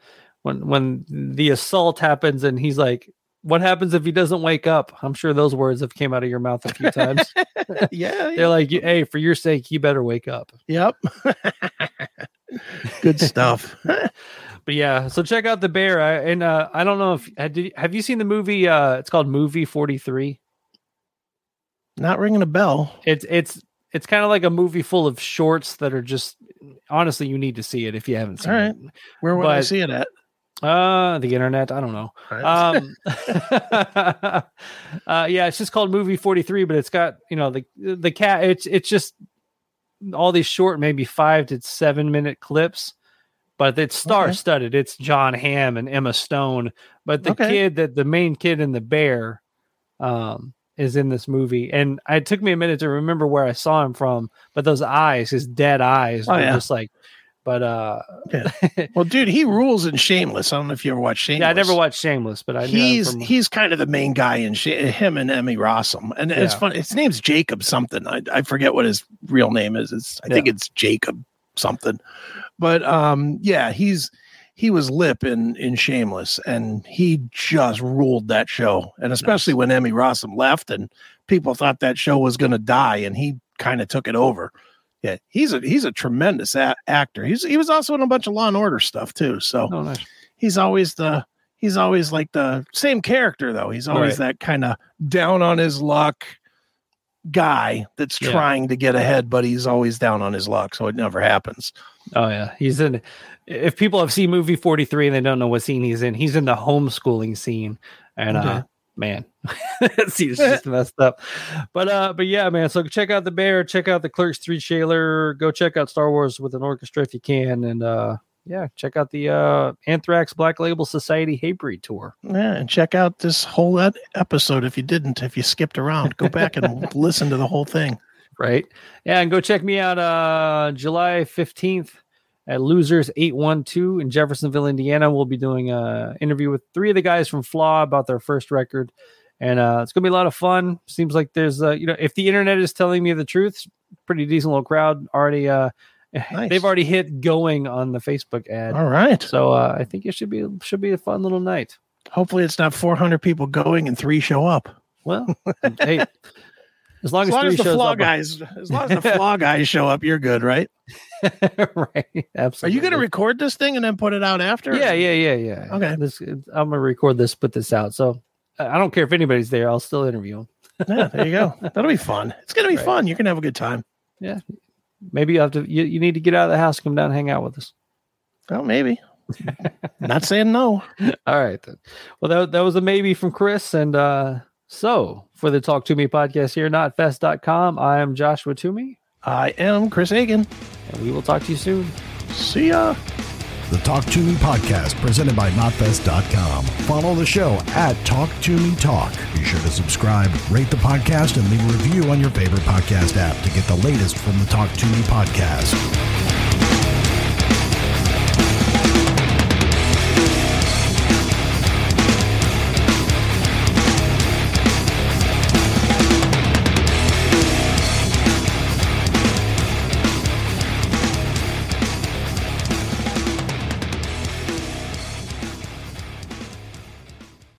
when when the assault happens and he's like, "What happens if he doesn't wake up?" I'm sure those words have came out of your mouth a few times. Yeah. yeah. They're like, "Hey, for your sake, you better wake up." Yep. Good stuff. But yeah, so check out the bear. I, and uh, I don't know if have you, have you seen the movie? Uh, it's called Movie Forty Three. Not ringing a bell. It's it's it's kind of like a movie full of shorts that are just honestly you need to see it if you haven't seen All right. Where would I But- see it at? Uh, the internet. I don't know. Um, uh, yeah, it's just called Movie Forty Three, but it's got you know the the cat. It's it's just all these short, maybe five to seven minute clips, but it's star studded. It's Jon Hamm and Emma Stone, but the Okay. kid that the main kid in the bear, um, is in this movie, and it took me a minute to remember where I saw him from, but those eyes, his dead eyes, Oh, were yeah. just like. But uh, well, dude, he rules in Shameless. I don't know if you ever watched Shameless. yeah, I never watched Shameless, but I know he's from, he's kind of the main guy in Sh- him and Emmy Rossum, and it's funny. His name's Jacob something. I, I forget what his real name is. It's I think it's Jacob something, but um, yeah, he's he was Lip in in Shameless, and he just ruled that show. And especially when Emmy Rossum left, and people thought that show was going to die, and he kind of took it over. Yeah, he's a he's a tremendous a- actor. He's he was also in a bunch of Law and Order stuff too. So oh, nice. he's always the he's always like the same character though. He's always that kind of down on his luck guy that's Yeah. trying to get ahead, but he's always down on his luck, so it never happens. Oh yeah, he's in. If people have seen movie forty three and they don't know what scene he's in, he's in the homeschooling scene, and uh, Okay. Man, scene's just messed up. But uh, but yeah, man. So check out the bear, check out the Clerks three shaler go check out Star Wars with an orchestra if you can, and uh, yeah, check out the uh Anthrax Black Label Society Hatebreed tour. Yeah, and check out this whole ep- episode if you didn't, if you skipped around, go back and listen to the whole thing. right? Yeah, and go check me out uh July 15th at Losers 812 in Jeffersonville, Indiana. We'll be doing a interview with three of the guys from Flaw about their first record. And uh it's gonna be a lot of fun. Seems like there's uh you know, if the internet is telling me the truth, pretty decent little crowd already uh Nice. they've already hit going on the Facebook ad. All right. So uh I think it should be should be a fun little night. Hopefully, it's not 400 people going and three show up. Well, hey, as long As as, long as the flaw up, guys, as long as the flaw guys show up, you're good, right? right? Absolutely. Are you going to record this thing and then put it out after? Yeah, yeah, yeah, yeah. Okay. This, I'm gonna record this, put this out. So I don't care if anybody's there. I'll still interview them. yeah. There you go. That'll be fun. It's going to be Right. fun. You're going to have a good time. Yeah. Maybe you have to. You, you need to get out of the house, come down, and hang out with us. Well, maybe. Not saying no. All right. Then. Well, that that was a maybe from Chris, and uh so for the Talk to Me podcast here, Knotfest.com. I am Joshua Toomey, I am Chris Hagan. and we will talk to you soon. See ya. The Talk to Me podcast presented by Knotfest.com. Follow the show at Talk to Me Talk. Be sure to subscribe, rate the podcast, and leave a review on your favorite podcast app to get the latest from the Talk to Me podcast.